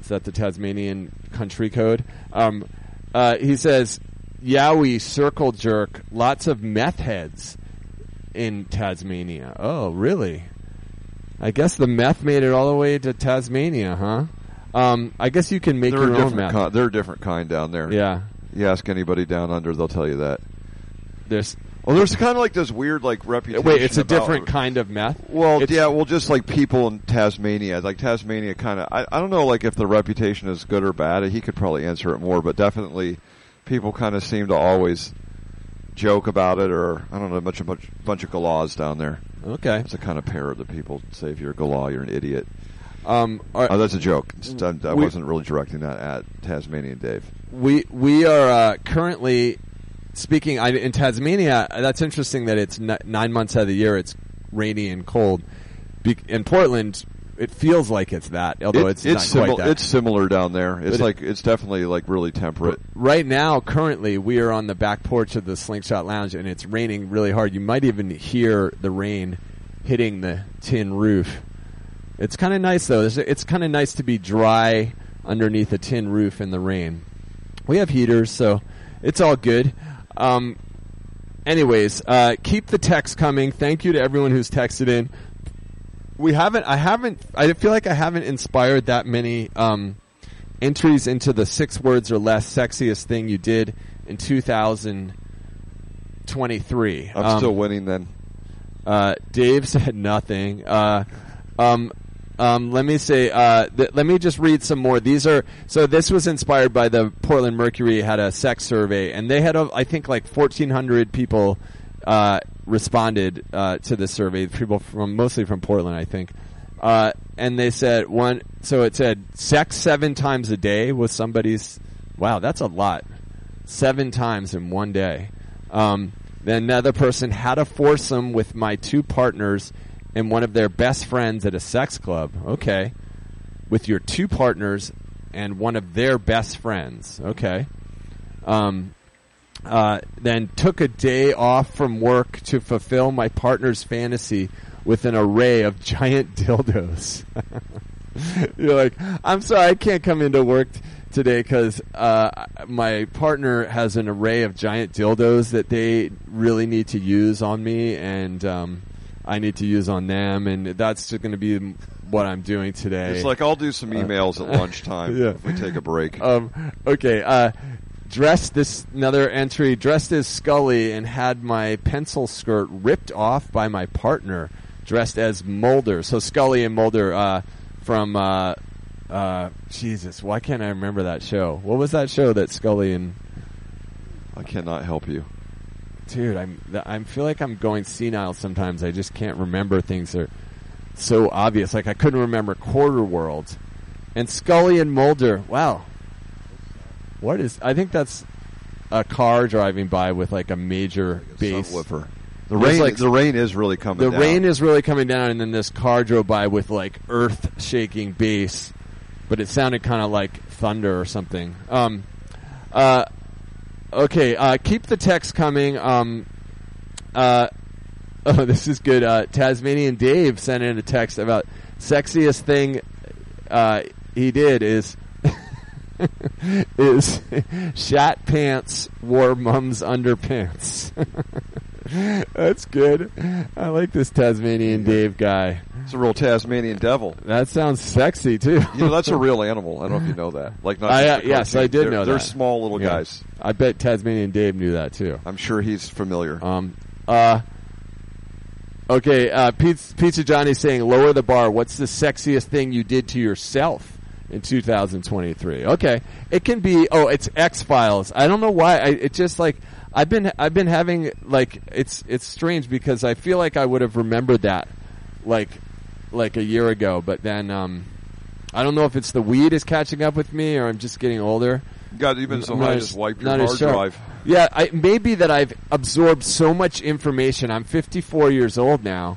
Is that the Tasmanian country code? Um, uh, he says, "Yowie circle jerk. Lots of meth heads." in Tasmania. Oh, really? I guess the meth made it all the way to Tasmania, huh? Um, I guess you can make They're your own meth. kind. They're a different kind down there. yeah, You ask anybody down under, they'll tell you that. there's. Well, there's kind of like this weird like reputation. Wait, it's a about- different kind of meth. Well, It's- yeah, well, just like people in Tasmania, like Tasmania, kind of. I, I don't know, like if the reputation is good or bad. He could probably answer it more, but definitely, people kind of seem to always joke about it, or I don't know, a bunch of bunch, bunch of galahs down there. Okay. It's a kind of pair that people say if you're a galah, you're an idiot. Um. Oh, that's a joke. I, I We- wasn't really directing that at Tasmanian Dave. we we are uh, currently speaking I, in Tasmania. That's interesting that it's n- nine months out of the year. It's rainy and cold. Be- in Portland, it feels like it's that, although It- it's, not simi- quite that. It's similar down there. It's But it- like it's definitely like really temperate. right now, currently, we are on the back porch of the Slingshot Lounge, and it's raining really hard. You might even hear the rain hitting the tin roof. It's kind of nice, though. It's, it's kind of nice to be dry underneath a tin roof in the rain. We have heaters, so it's all good. Um, anyways, uh, keep the text coming. Thank you to everyone who's texted in. We haven't. I haven't. I feel like I haven't inspired that many um, entries into the six words or less sexiest thing you did in 2023. I'm Um, still winning then. uh, Dave said nothing. Uh, um, um, let me say. Uh, th- let me just read some more. These are so. This was inspired by the Portland Mercury had a sex survey, and they had, uh, I think, like 1,400 people uh, responded uh, to this survey. People from mostly from Portland, I think. Uh, and they said one. So it said sex seven times a day was somebody's. Wow, that's a lot. Seven times in one day. Um, then another person had a foursome with my two partners and one of their best friends at a sex club. Okay. With your two partners and one of their best friends. Okay. Um, uh, then took a day off from work to fulfill my partner's fantasy with an array of giant dildos. You're like, I'm sorry, I can't come into work t- today because uh, my partner has an array of giant dildos that they really need to use on me, and um, I need to use on them, and that's going to be what I'm doing today. It's like I'll do some emails at lunchtime yeah. if we take a break. Um, okay. Uh, dressed this another entry. Dressed as Scully and had my pencil skirt ripped off by my partner. Dressed as Mulder. So Scully and Mulder uh, from uh, uh, Jesus. Why can't I remember that show? What was that show that Scully and I cannot help you. dude? I'm I feel like I'm going senile sometimes. I just can't remember things that are so obvious. Like I couldn't remember Quarter World and Scully and Mulder. Wow. What is? I think that's a car driving by with like a major bass. Subwoofer. The rain, like- the rain is really coming. The down. rain is really coming down, and then this car drove by with like earth shaking bass, but it sounded kind of like thunder or something. Um, uh, okay, uh, keep the text coming. Um, uh, Oh, this is good. Uh, Tasmanian Dave sent in a text about sexiest thing uh, he did is is shat pants wore mum's underpants. That's good. I like this Tasmanian Dave guy. It's a real Tasmanian devil. That sounds sexy too. You know, that's a real animal. I don't know if you know that. Like, not I, uh, yes. I did They're- know They're that. small little Yeah. guys. I bet Tasmanian Dave knew that too. I'm sure he's familiar. Um, uh, okay, uh, Pizza, Pizza Johnny's saying lower the bar. What's the sexiest thing you did to yourself in 2023? Okay, it can be. Oh, it's X Files. I don't know why. I, it just like I've been I've been having like it's it's strange because I feel like I would have remembered that like like a year ago, but then um, I don't know if it's the weed is catching up with me or I'm just getting older. God, you've been so high, just wipe your hard sharp. drive. Yeah, I, maybe that I've absorbed so much information. I'm 54 years old now.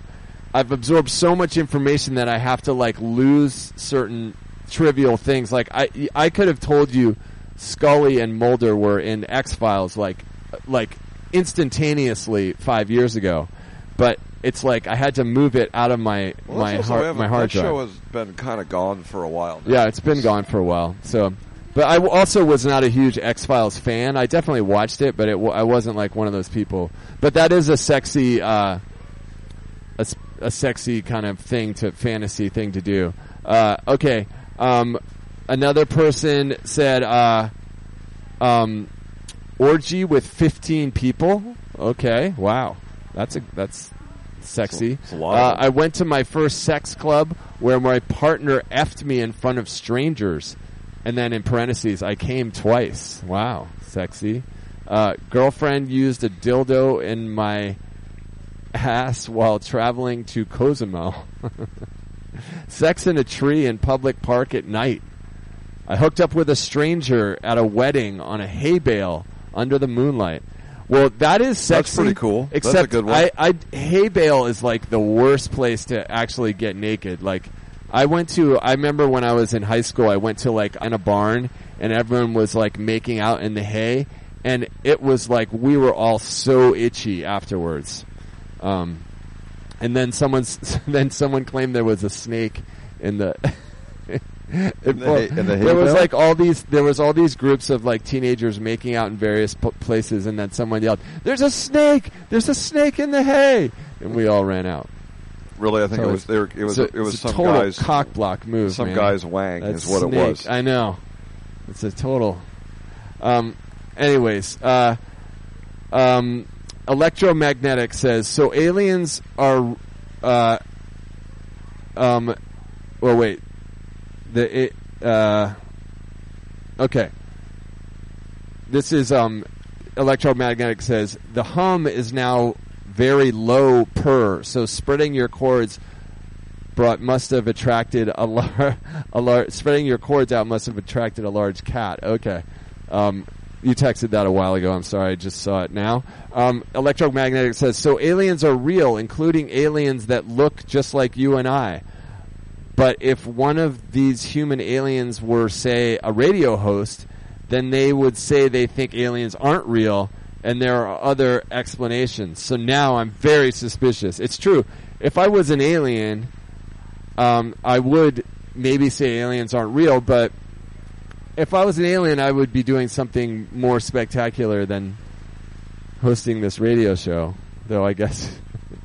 I've absorbed so much information that I have to like lose certain trivial things. Like I, I could have told you Scully and Mulder were in X Files like, like instantaneously five years ago, but it's like I had to move it out of my Well, my hard, my hard that drive. show has been kind of gone for a while. Now. Yeah, it's been gone for a while. So, but I w- also was not a huge X Files fan. I definitely watched it, but it w- I wasn't like one of those people. But that is a sexy, uh, a, a sexy kind of thing to fantasy thing to do. Uh, okay, um, another person said, uh, um, orgy with fifteen people. Okay, wow, that's a that's sexy. It's a Uh. I went to my first sex club where my partner effed me in front of strangers, and then in parentheses, I came twice. Wow, sexy. Uh, girlfriend used a dildo in my ass while traveling to Cozumel. Sex in a tree in public park at night. I hooked up with a stranger at a wedding on a hay bale under the moonlight. Well, that is sexy. That's pretty cool. That's a Except good one. I, I hay bale is like the worst place to actually get naked. Like I went to I remember when I was in high school I went to like in a barn and everyone was like making out in the hay and it was like we were all so itchy afterwards. Um and then someone's then someone claimed there was a snake in the In the hay- in the hay there was like all these there was all these groups of like teenagers making out in various p- places and then someone yelled there's a snake there's a snake in the hay and we all ran out Really, I think So it was there. It was it was some total guys cock block move some man. guy's wang That is what it was. I know it's a total um anyways uh um electromagnetic says so aliens are uh um well wait. The it, uh okay. This is um electromagnetic says the hum is now very low purr, so spreading your cords brought must have attracted a lar- a lar- spreading your cords out must have attracted a large cat. Okay. Um you texted that a while ago. I'm sorry, I just saw it now. Um, Electromagnetic says so. Aliens are real, including aliens that look just like you and I. But if one of these human aliens were, say, a radio host, then they would say they think aliens aren't real, and there are other explanations. So now I'm very suspicious. It's true. If I was an alien, um, I would maybe say aliens aren't real, but if I was an alien, I would be doing something more spectacular than hosting this radio show. Though I guess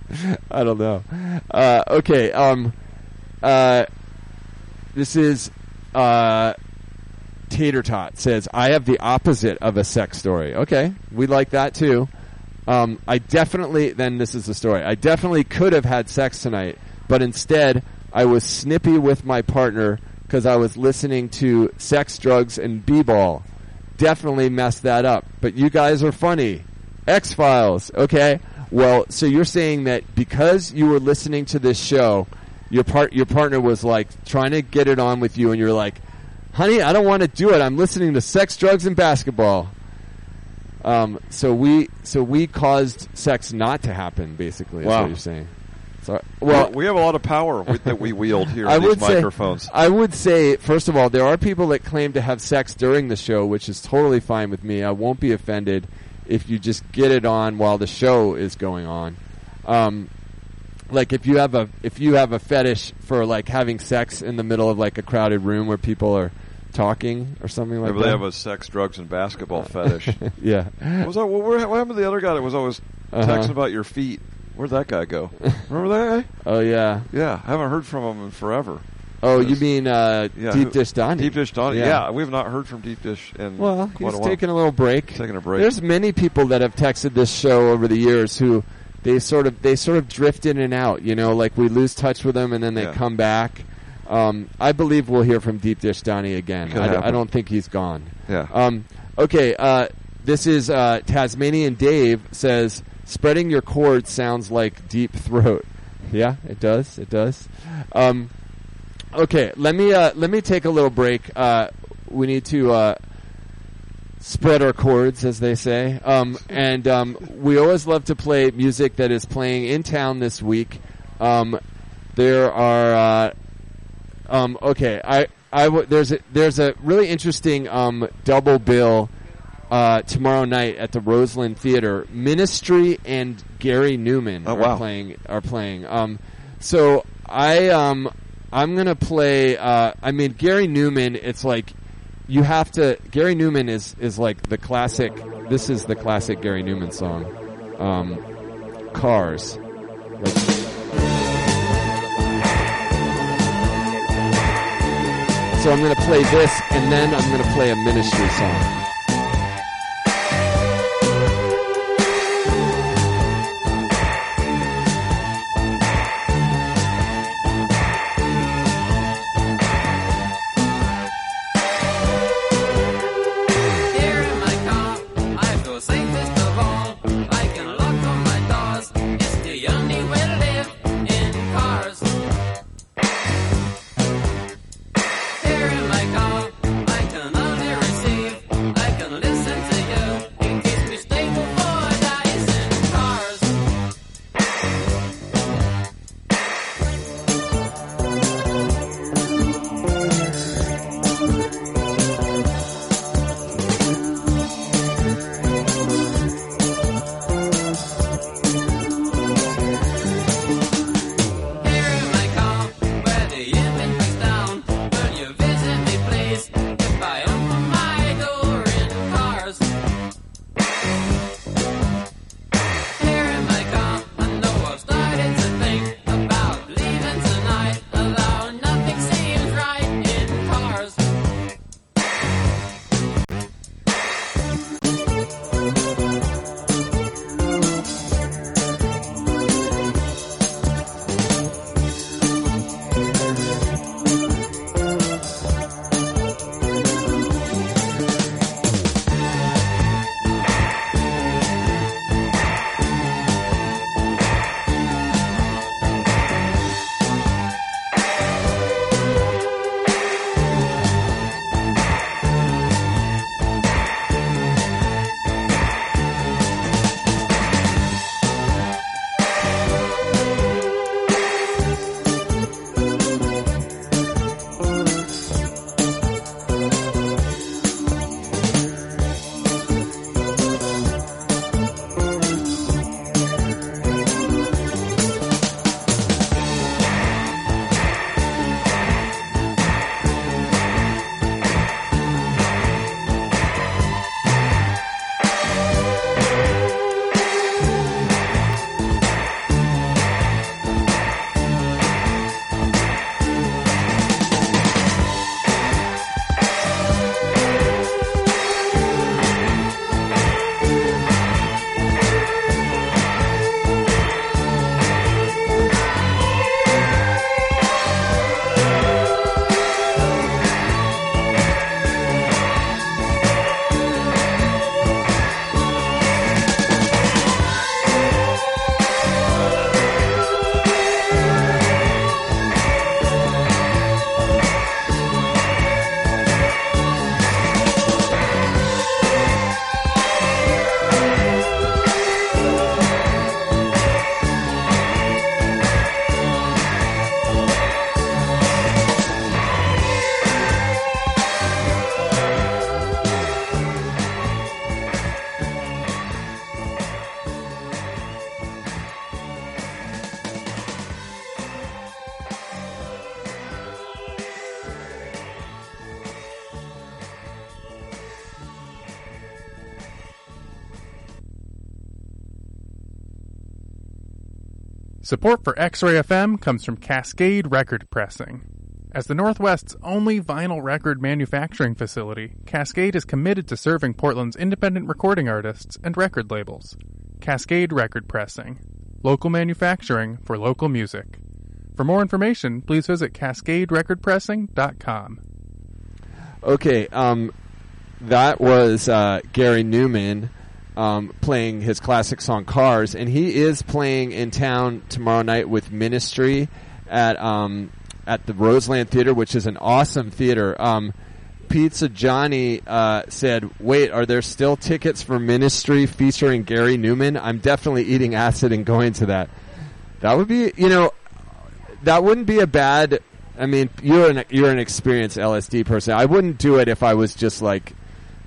I don't know. Uh, okay, um, uh, this is uh, Tater Tot says I have the opposite of a sex story. Okay, we like that too. Um, I definitely then this is the story. I definitely could have had sex tonight, but instead I was snippy with my partner because I was listening to Sex, Drugs, and B-Ball. Definitely messed that up. But you guys are funny. X Files, okay? Well, so you're saying that because you were listening to this show, your part your partner was like trying to get it on with you, and you're like, "Honey, I don't want to do it. I'm listening to Sex, Drugs, and Basketball." Um, so we so we caused sex not to happen. Basically, is Wow. what you're saying. So, well, we have a lot of power with, that we wield here. I would say, microphones. I would say, first of all, there are people that claim to have sex during the show, which is totally fine with me. I won't be offended if you just get it on while the show is going on. Um, like if you have a if you have a fetish for like having sex in the middle of like a crowded room where people are talking or something like Maybe that. they have a sex, drugs, and basketball fetish. yeah. What was that? What, what happened to the other guy that was always Uh-huh. texting about your feet? Where'd that guy go? Remember that guy? Oh yeah. Yeah, I haven't heard from him in forever. Oh, you mean uh, Yeah, Deep Dish Donnie? Deep Dish Donnie. Yeah. Yeah. we have not heard from Deep Dish in Well, quite he's a taking a little break. Taking a break. There's many people that have texted this show over the years who they sort of they sort of drift in and out. You know, like we lose touch with them and then they Yeah. come back. Um, I believe we'll hear from Deep Dish Donnie again. Could I, d- I don't think he's gone. Yeah. Um, okay. Uh, this is uh, Tasmanian Dave says spreading your chords sounds like deep throat. Yeah, it does. It does. Um, okay, let me uh, let me take a little break. Uh, we need to uh, spread our chords, as they say. Um, and um, we always love to play music that is playing in town this week. Um, there are uh, um, okay. I I w- there's a, there's a really interesting um, double bill uh, tomorrow night at the Roseland Theater. Ministry and Gary Numan Oh, are wow. playing are playing. Um, so I um I'm gonna play. Uh, I mean Gary Numan. It's like you have to. Gary Numan is is like the classic. This is the classic Gary Numan song. Um, Cars. Like, so I'm going to play this, and then I'm going to play a ministry song. Support for X Ray FM comes from Cascade Record Pressing. As the Northwest's only vinyl record manufacturing facility, Cascade is committed to serving Portland's independent recording artists and record labels. Cascade Record Pressing. Local manufacturing for local music. For more information, please visit cascaderecordpressing.com. Okay, um, that was uh, Gary Numan um, playing his classic song "Cars," and he is playing in town tomorrow night with Ministry at um, at the Roseland Theater, which is an awesome theater. Um, Pizza Johnny uh, said, "Wait, are there still tickets for Ministry featuring Gary Numan? I'm definitely eating acid and going to that. That would be, you know, that wouldn't be a bad. I mean, you're an you're an experienced LSD person. I wouldn't do it if I was just like."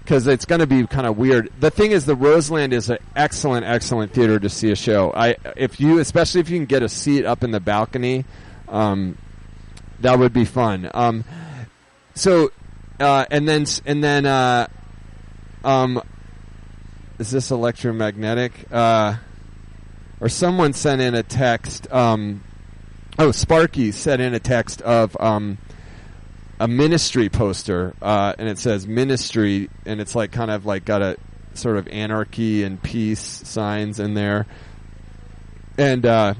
Because it's going to be kind of weird. The thing is, the Roseland is an excellent, excellent theater to see a show. I, if you, especially if you can get a seat up in the balcony, um, that would be fun. Um, so, uh, and then and then, uh, um, is this electromagnetic? Uh, or someone sent in a text. Um, oh, Sparky sent in a text of um, a ministry poster, uh, and it says ministry, and it's like kind of like got a sort of anarchy and peace signs in there, and uh,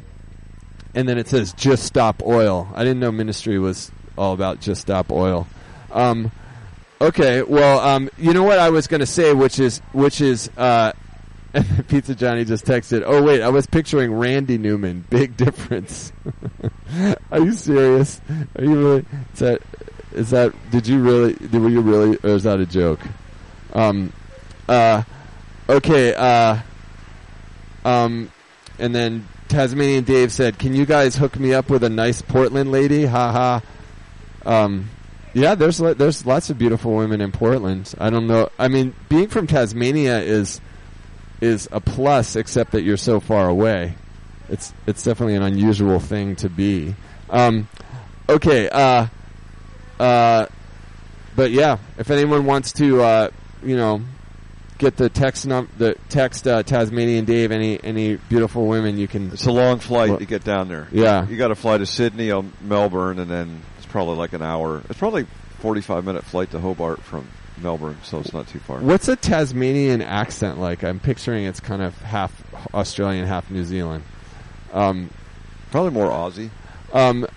and then it says just stop oil. I didn't know ministry was all about just stop oil. Um, okay, well, um, you know what I was going to say, which is which is. Uh, Pizza Johnny just texted. Oh wait, I was picturing Randy Newman. Big difference. Are you serious? Are you really? Is that? Did you really? Were you really? Or is that a joke? Um. Uh. Okay. Uh. Um. And then Tasmanian Dave said, "Can you guys hook me up with a nice Portland lady?" Ha ha. Um. Yeah, there's there's lots of beautiful women in Portland. I don't know. I mean, being from Tasmania is is a plus, except that you're so far away. It's it's definitely an unusual thing to be. Um, okay, uh, uh, but yeah, if anyone wants to, uh, you know, get the text num- the text uh, Tasmanian Dave any any beautiful women you can. It's a long flight Well- to get down there. Yeah. You got to fly to Sydney or Melbourne, and then it's probably like an hour. It's probably forty-five minute flight to Hobart from Melbourne, so it's not too far. What's a Tasmanian accent like? I'm picturing it's kind of half Australian, half New Zealand. Um, Probably more Aussie. Um,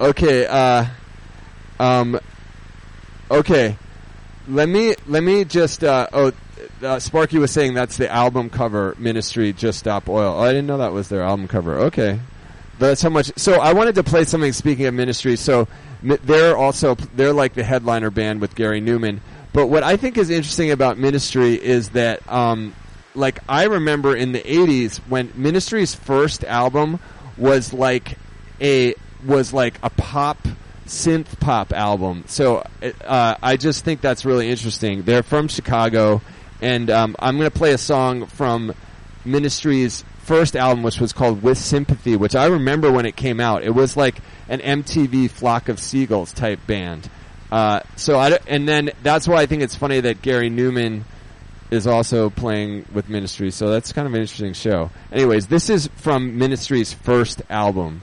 okay. Uh, um, okay. Let me let me just. Uh, oh, uh, Sparky was saying that's the album cover. Ministry, just stop oil. Oh, I didn't know that was their album cover. Okay, that's how much. So I wanted to play something. Speaking of Ministry, so they're also they're like the headliner band with Gary Numan. But what I think is interesting about Ministry is that, um, like, I remember in the '80s when Ministry's first album was like a was like a pop synth pop album. So uh, I just think that's really interesting. They're from Chicago, and um, I'm going to play a song from Ministry's first album, which was called "With Sympathy," which I remember when it came out. It was like an MTV Flock of Seagulls type band. Uh, so I and then that's why I think it's funny that Gary Numan is also playing with Ministry. So that's kind of an interesting show. Anyways, this is from Ministry's first album.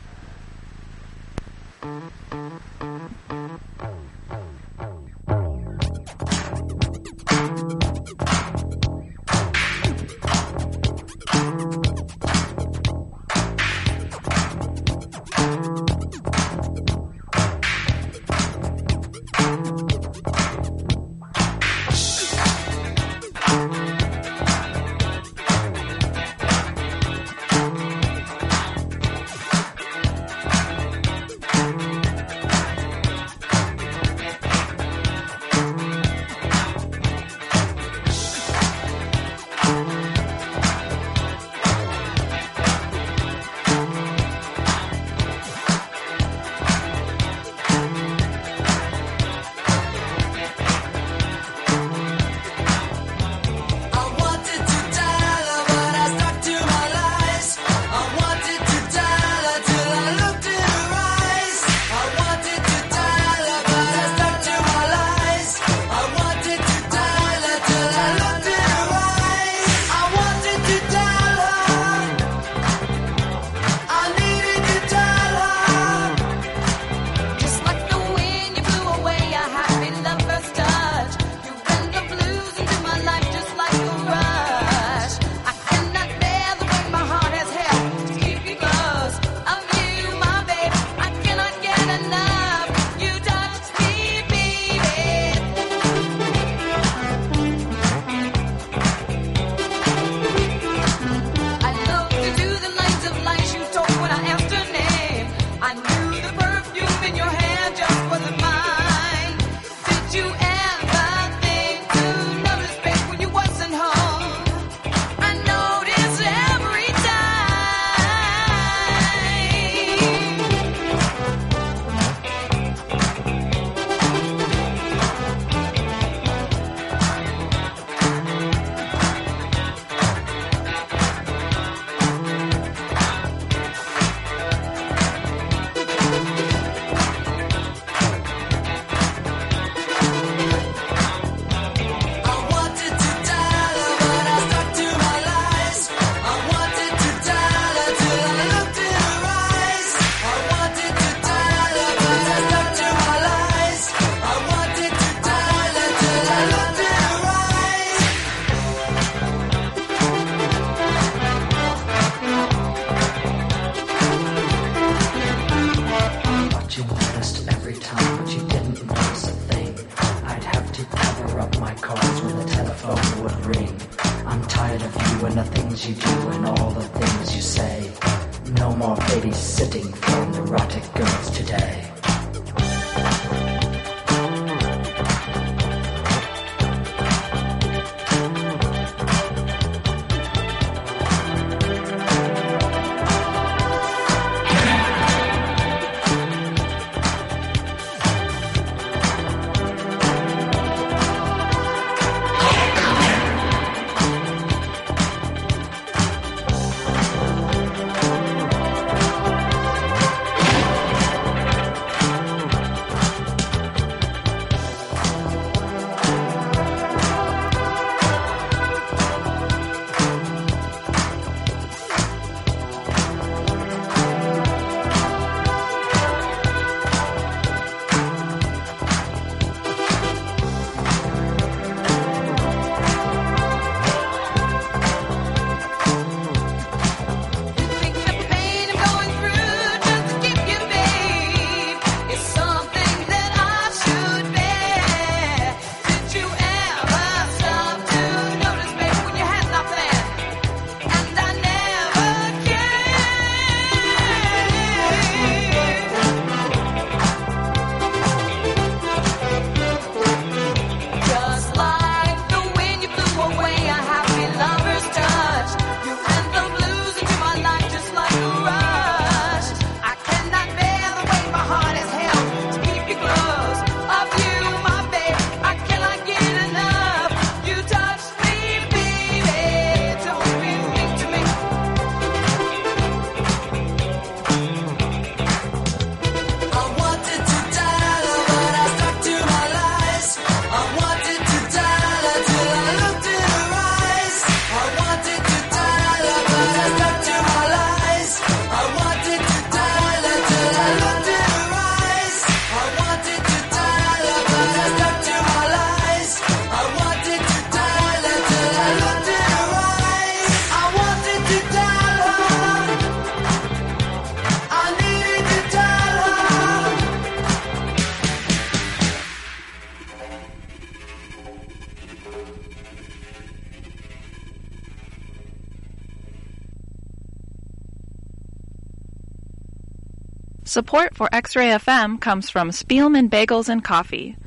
Support for X-Ray FM comes from Spielman Bagels and Coffee.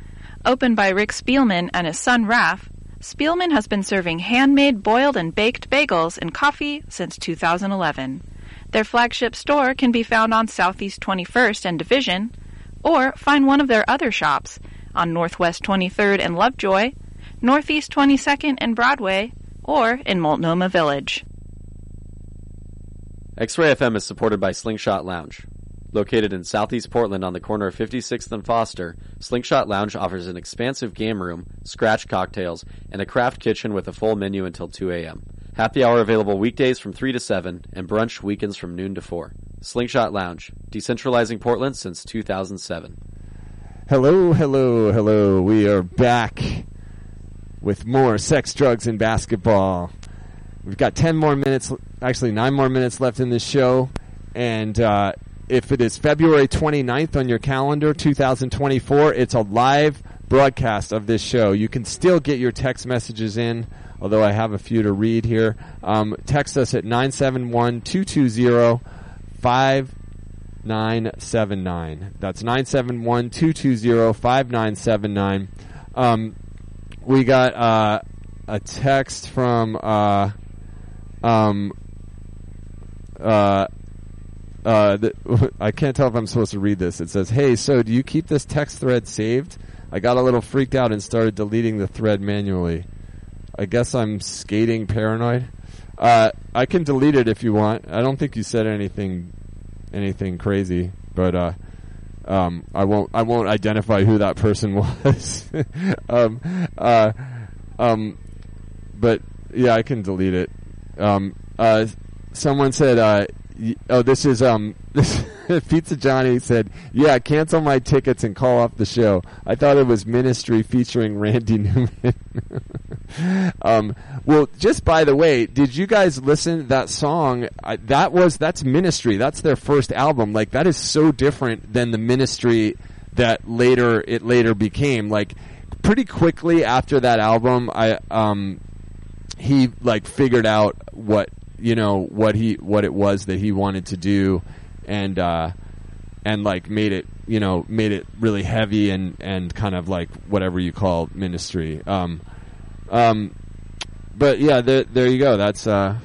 Opened by Rick Spielman and his son Raph, Spielman has been serving handmade boiled and baked bagels and coffee since 2011. Their flagship store can be found on Southeast 21st and Division, or find one of their other shops on Northwest 23rd and Lovejoy, Northeast 22nd and Broadway, or in Multnomah Village. X-Ray FM is supported by Slingshot Lounge. Located in southeast Portland on the corner of 56th and Foster, Slingshot Lounge offers an expansive game room, scratch cocktails, and a craft kitchen with a full menu until 2 a.m. Happy hour available weekdays from 3 to 7 and brunch weekends from noon to 4. Slingshot Lounge, decentralizing Portland since 2007. Hello, hello, hello. We are back with more sex, drugs, and basketball. We've got 10 more minutes, actually, 9 more minutes left in this show. And uh, if it is February 29th on your calendar, 2024, it's a live broadcast of this show. You can still get your text messages in, although I have a few to read here. Um, text us at 971 220 5979. That's 971 220 5979. Um, we got uh, a text from. Uh, um, uh, uh, the, I can't tell if I'm supposed to read this. It says, "Hey, so do you keep this text thread saved?" I got a little freaked out and started deleting the thread manually. I guess I'm skating paranoid. Uh, I can delete it if you want. I don't think you said anything, anything crazy, but uh, um, I won't. I won't identify who that person was. um, uh, um, but yeah, I can delete it. Um, uh, someone said, uh, "Oh, this is um, Pizza Johnny said, yeah, cancel my tickets and call off the show. I thought it was Ministry featuring Randy Newman." um, well, just by the way, did you guys listen that song? I, that was that's Ministry. That's their first album. Like that is so different than the Ministry that later it later became. Like pretty quickly after that album, I um he like figured out what you know what he what it was that he wanted to do, and uh, and like made it you know made it really heavy and and kind of like whatever you call ministry. Um, um, but yeah, there, there you go. That's uh,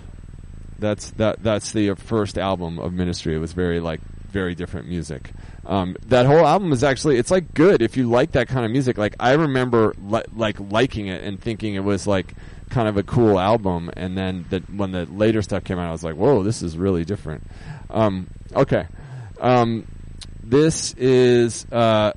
that's that that's the first album of Ministry. It was very like very different music. Um, that whole album is actually it's like good if you like that kind of music. Like I remember li- like liking it and thinking it was like kind of a cool album. And then the, when the later stuff came out, I was like, whoa, this is really different. Um, okay, um, this is. Uh,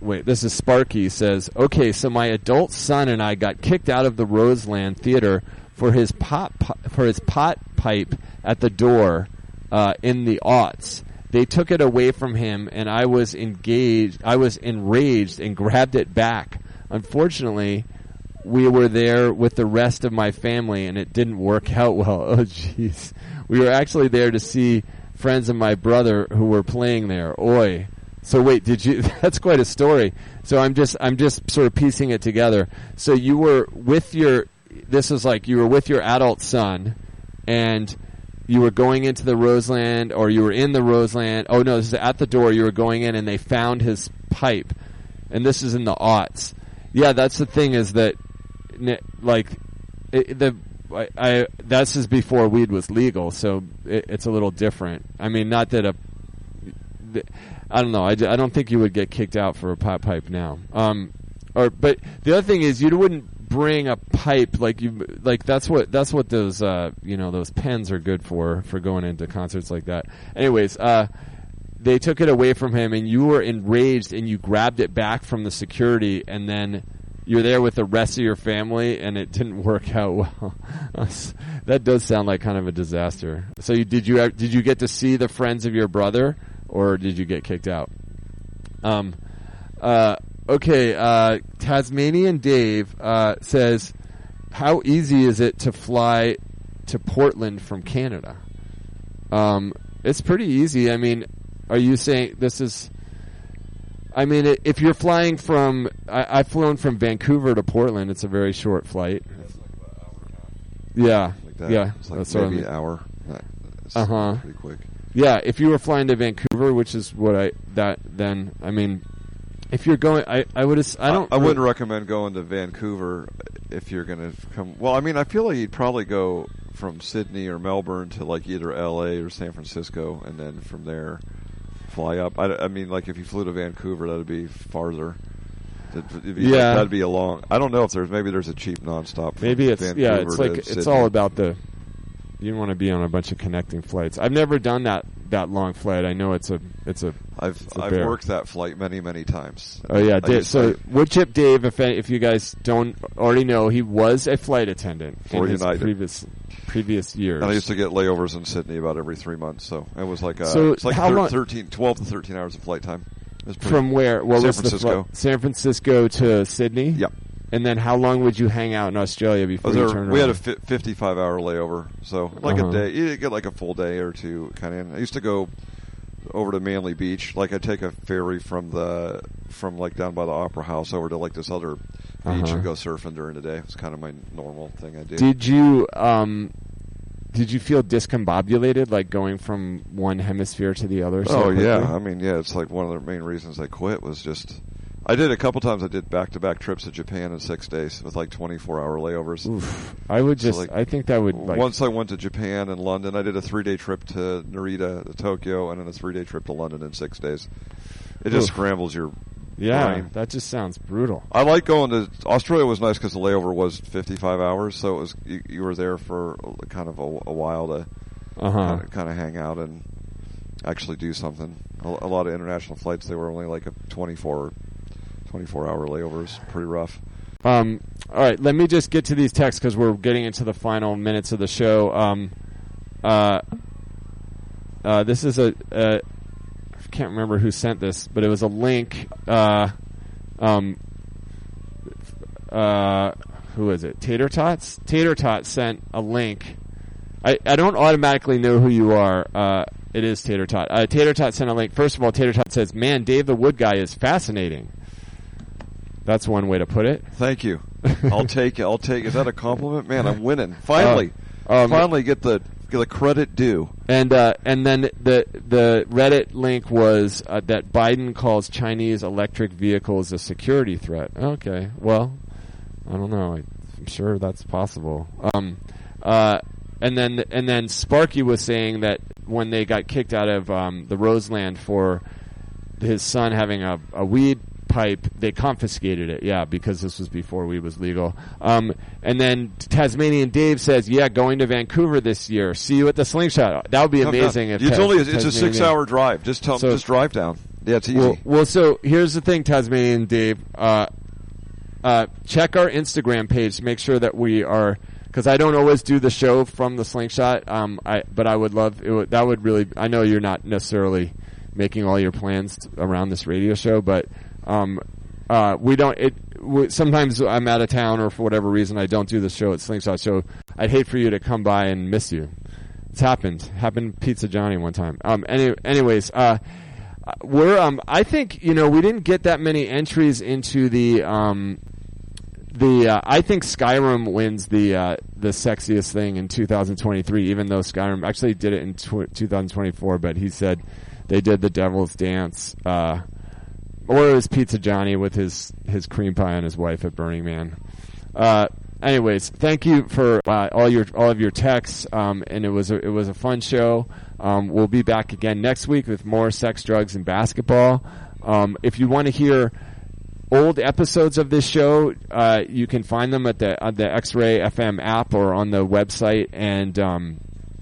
Wait, this is Sparky says, "Okay, so my adult son and I got kicked out of the Roseland Theater for his pot for his pot pipe at the door uh, in the aughts. They took it away from him, and I was engaged. I was enraged and grabbed it back. Unfortunately, we were there with the rest of my family, and it didn't work out well. Oh, jeez, we were actually there to see friends of my brother who were playing there. Oi." So wait, did you? That's quite a story. So I'm just I'm just sort of piecing it together. So you were with your this is like you were with your adult son, and you were going into the Roseland, or you were in the Roseland. Oh no, this is at the door. You were going in, and they found his pipe, and this is in the aughts. Yeah, that's the thing is that like it, the. I, I that's just before weed was legal, so it, it's a little different. I mean, not that a I don't know. I, I don't think you would get kicked out for a pot pipe now. Um, or but the other thing is you wouldn't bring a pipe like you like that's what that's what those uh you know those pens are good for for going into concerts like that. Anyways, uh they took it away from him and you were enraged and you grabbed it back from the security and then you're there with the rest of your family and it didn't work out well. that does sound like kind of a disaster. So you, did you did you get to see the friends of your brother or did you get kicked out? Um, uh, okay, uh, Tasmanian Dave uh, says, "How easy is it to fly to Portland from Canada?" Um, it's pretty easy. I mean, are you saying this is? I mean, i- if you're flying from, I, I've flown from Vancouver to Portland. It's a very short flight. Yeah, Like that. yeah, It's like that's I maybe mean. an hour. Uh huh. pretty quick. Yeah, if you were flying to Vancouver, which is what I that then I mean, if you're going, I I would I don't I, re- wouldn't recommend going to Vancouver if you're going to come. Well, I mean, I feel like you'd probably go from Sydney or Melbourne to like either L.A. or San Francisco, and then from there fly up. I, I mean, like if you flew to Vancouver, that'd be farther. That'd be, Yeah. that'd be a long. I don't know if there's maybe there's a cheap nonstop. Maybe it's yeah, it's like it's all about the. You want to be on a bunch of connecting flights. I've never done that that long flight. I know it's a it's a. I've a I've bear. worked that flight many many times. Oh yeah, Dave, so Woodchip Dave, if if you guys don't already know, he was a flight attendant For United. previous previous years. And I used to get layovers in Sydney about every three months, so it was like uh, So it's like how thir- long- 13, 12 to thirteen hours of flight time. It was pretty- From where? What San was Francisco. the? San Francisco to Sydney. Yep. And then how long would you hang out in Australia before was you there- turned we had a fi- 55 hour layover, so like Uh-huh. a day. You get like a full day or two kind of. I used to go over to Manly Beach. Like I'd take a ferry from the from like down by the Opera House over to like this other beach Uh-huh. and go surfing during the day. It's kind of my normal thing I do. Did you um, did you feel discombobulated, like going from one hemisphere to the other? so Oh yeah. I mean yeah, it's like one of the main reasons I quit was just. I did a couple times. I did back-to-back trips to Japan in six days with like 24-hour layovers. Oof. I would So, just. like, I think that would like. Once I went to Japan and London, I did a three-day trip to Narita, to Tokyo, and then a three-day trip to London in six days. It just Oof. scrambles your yeah, brain. that just sounds brutal. I like going to Australia. Was nice because the layover was 55 hours, so it was you, you were there for kind of a, a while to Uh-huh. kind of hang out and actually do something. A, a lot of international flights they were only like a 24 24 hour layovers. Pretty rough. Um, all right, let me just get to these texts because we're getting into the final minutes of the show. Um, uh, uh, this is a, a I can't remember who sent this, but it was a link. Uh, um, uh, who is it? Tater Tots. Tater Tots sent a link. I, I don't automatically know who you are. Uh, it is Tater Tot. Uh, Tater Tot sent a link. First of all, Tater Tot says, "Man, Dave the Wood guy is fascinating." That's one way to put it. Thank you. I'll take it. I'll take. Is that a compliment, man? I'm winning finally. Uh, Um, Finally, get the get the credit due. And uh, and then the the Reddit link was uh, that Biden calls Chinese electric vehicles a security threat. Okay, well, I don't know. I'm sure that's possible. Um, uh, and then and then Sparky was saying that when they got kicked out of um, the Roseland for his son having a, a weed pipe, they confiscated it. Yeah, because this was before weed was legal. Um, and then Tasmanian Dave says, "Yeah, going to Vancouver this year. See you at the Slingshot. That would be amazing down. if it's Ta- only it's a six hour drive. Just tell So- just drive down. Yeah, it's easy. well, well, so here's the thing, Tasmanian Dave. Uh, uh, check our Instagram page to make sure that we are, because I don't always do the show from the slingshot. Um, I but I would love it would, that would really. I know you're not necessarily making all your plans t- around this radio show, but um, uh, we don't. It sometimes I'm out of town or for whatever reason I don't do the show at Slingshot. So I'd hate for you to come by and miss you. It's happened. Happened Pizza Johnny one time. Um. Any, anyways, uh, uh, we're um. I think you know we didn't get that many entries into the um. The uh, I think Skyrim wins the uh, the sexiest thing in 2023. Even though Skyrim actually did it in tw- 2024, but he said they did the Devil's Dance. Uh, or it was Pizza Johnny with his his cream pie and his wife at Burning Man. Uh, anyways, thank you for uh, all your all of your texts, um, and it was a, it was a fun show. Um, we'll be back again next week with more sex, drugs, and basketball. Um, if you want to hear old episodes of this show, uh, you can find them at the the X-Ray FM app or on the website, and um,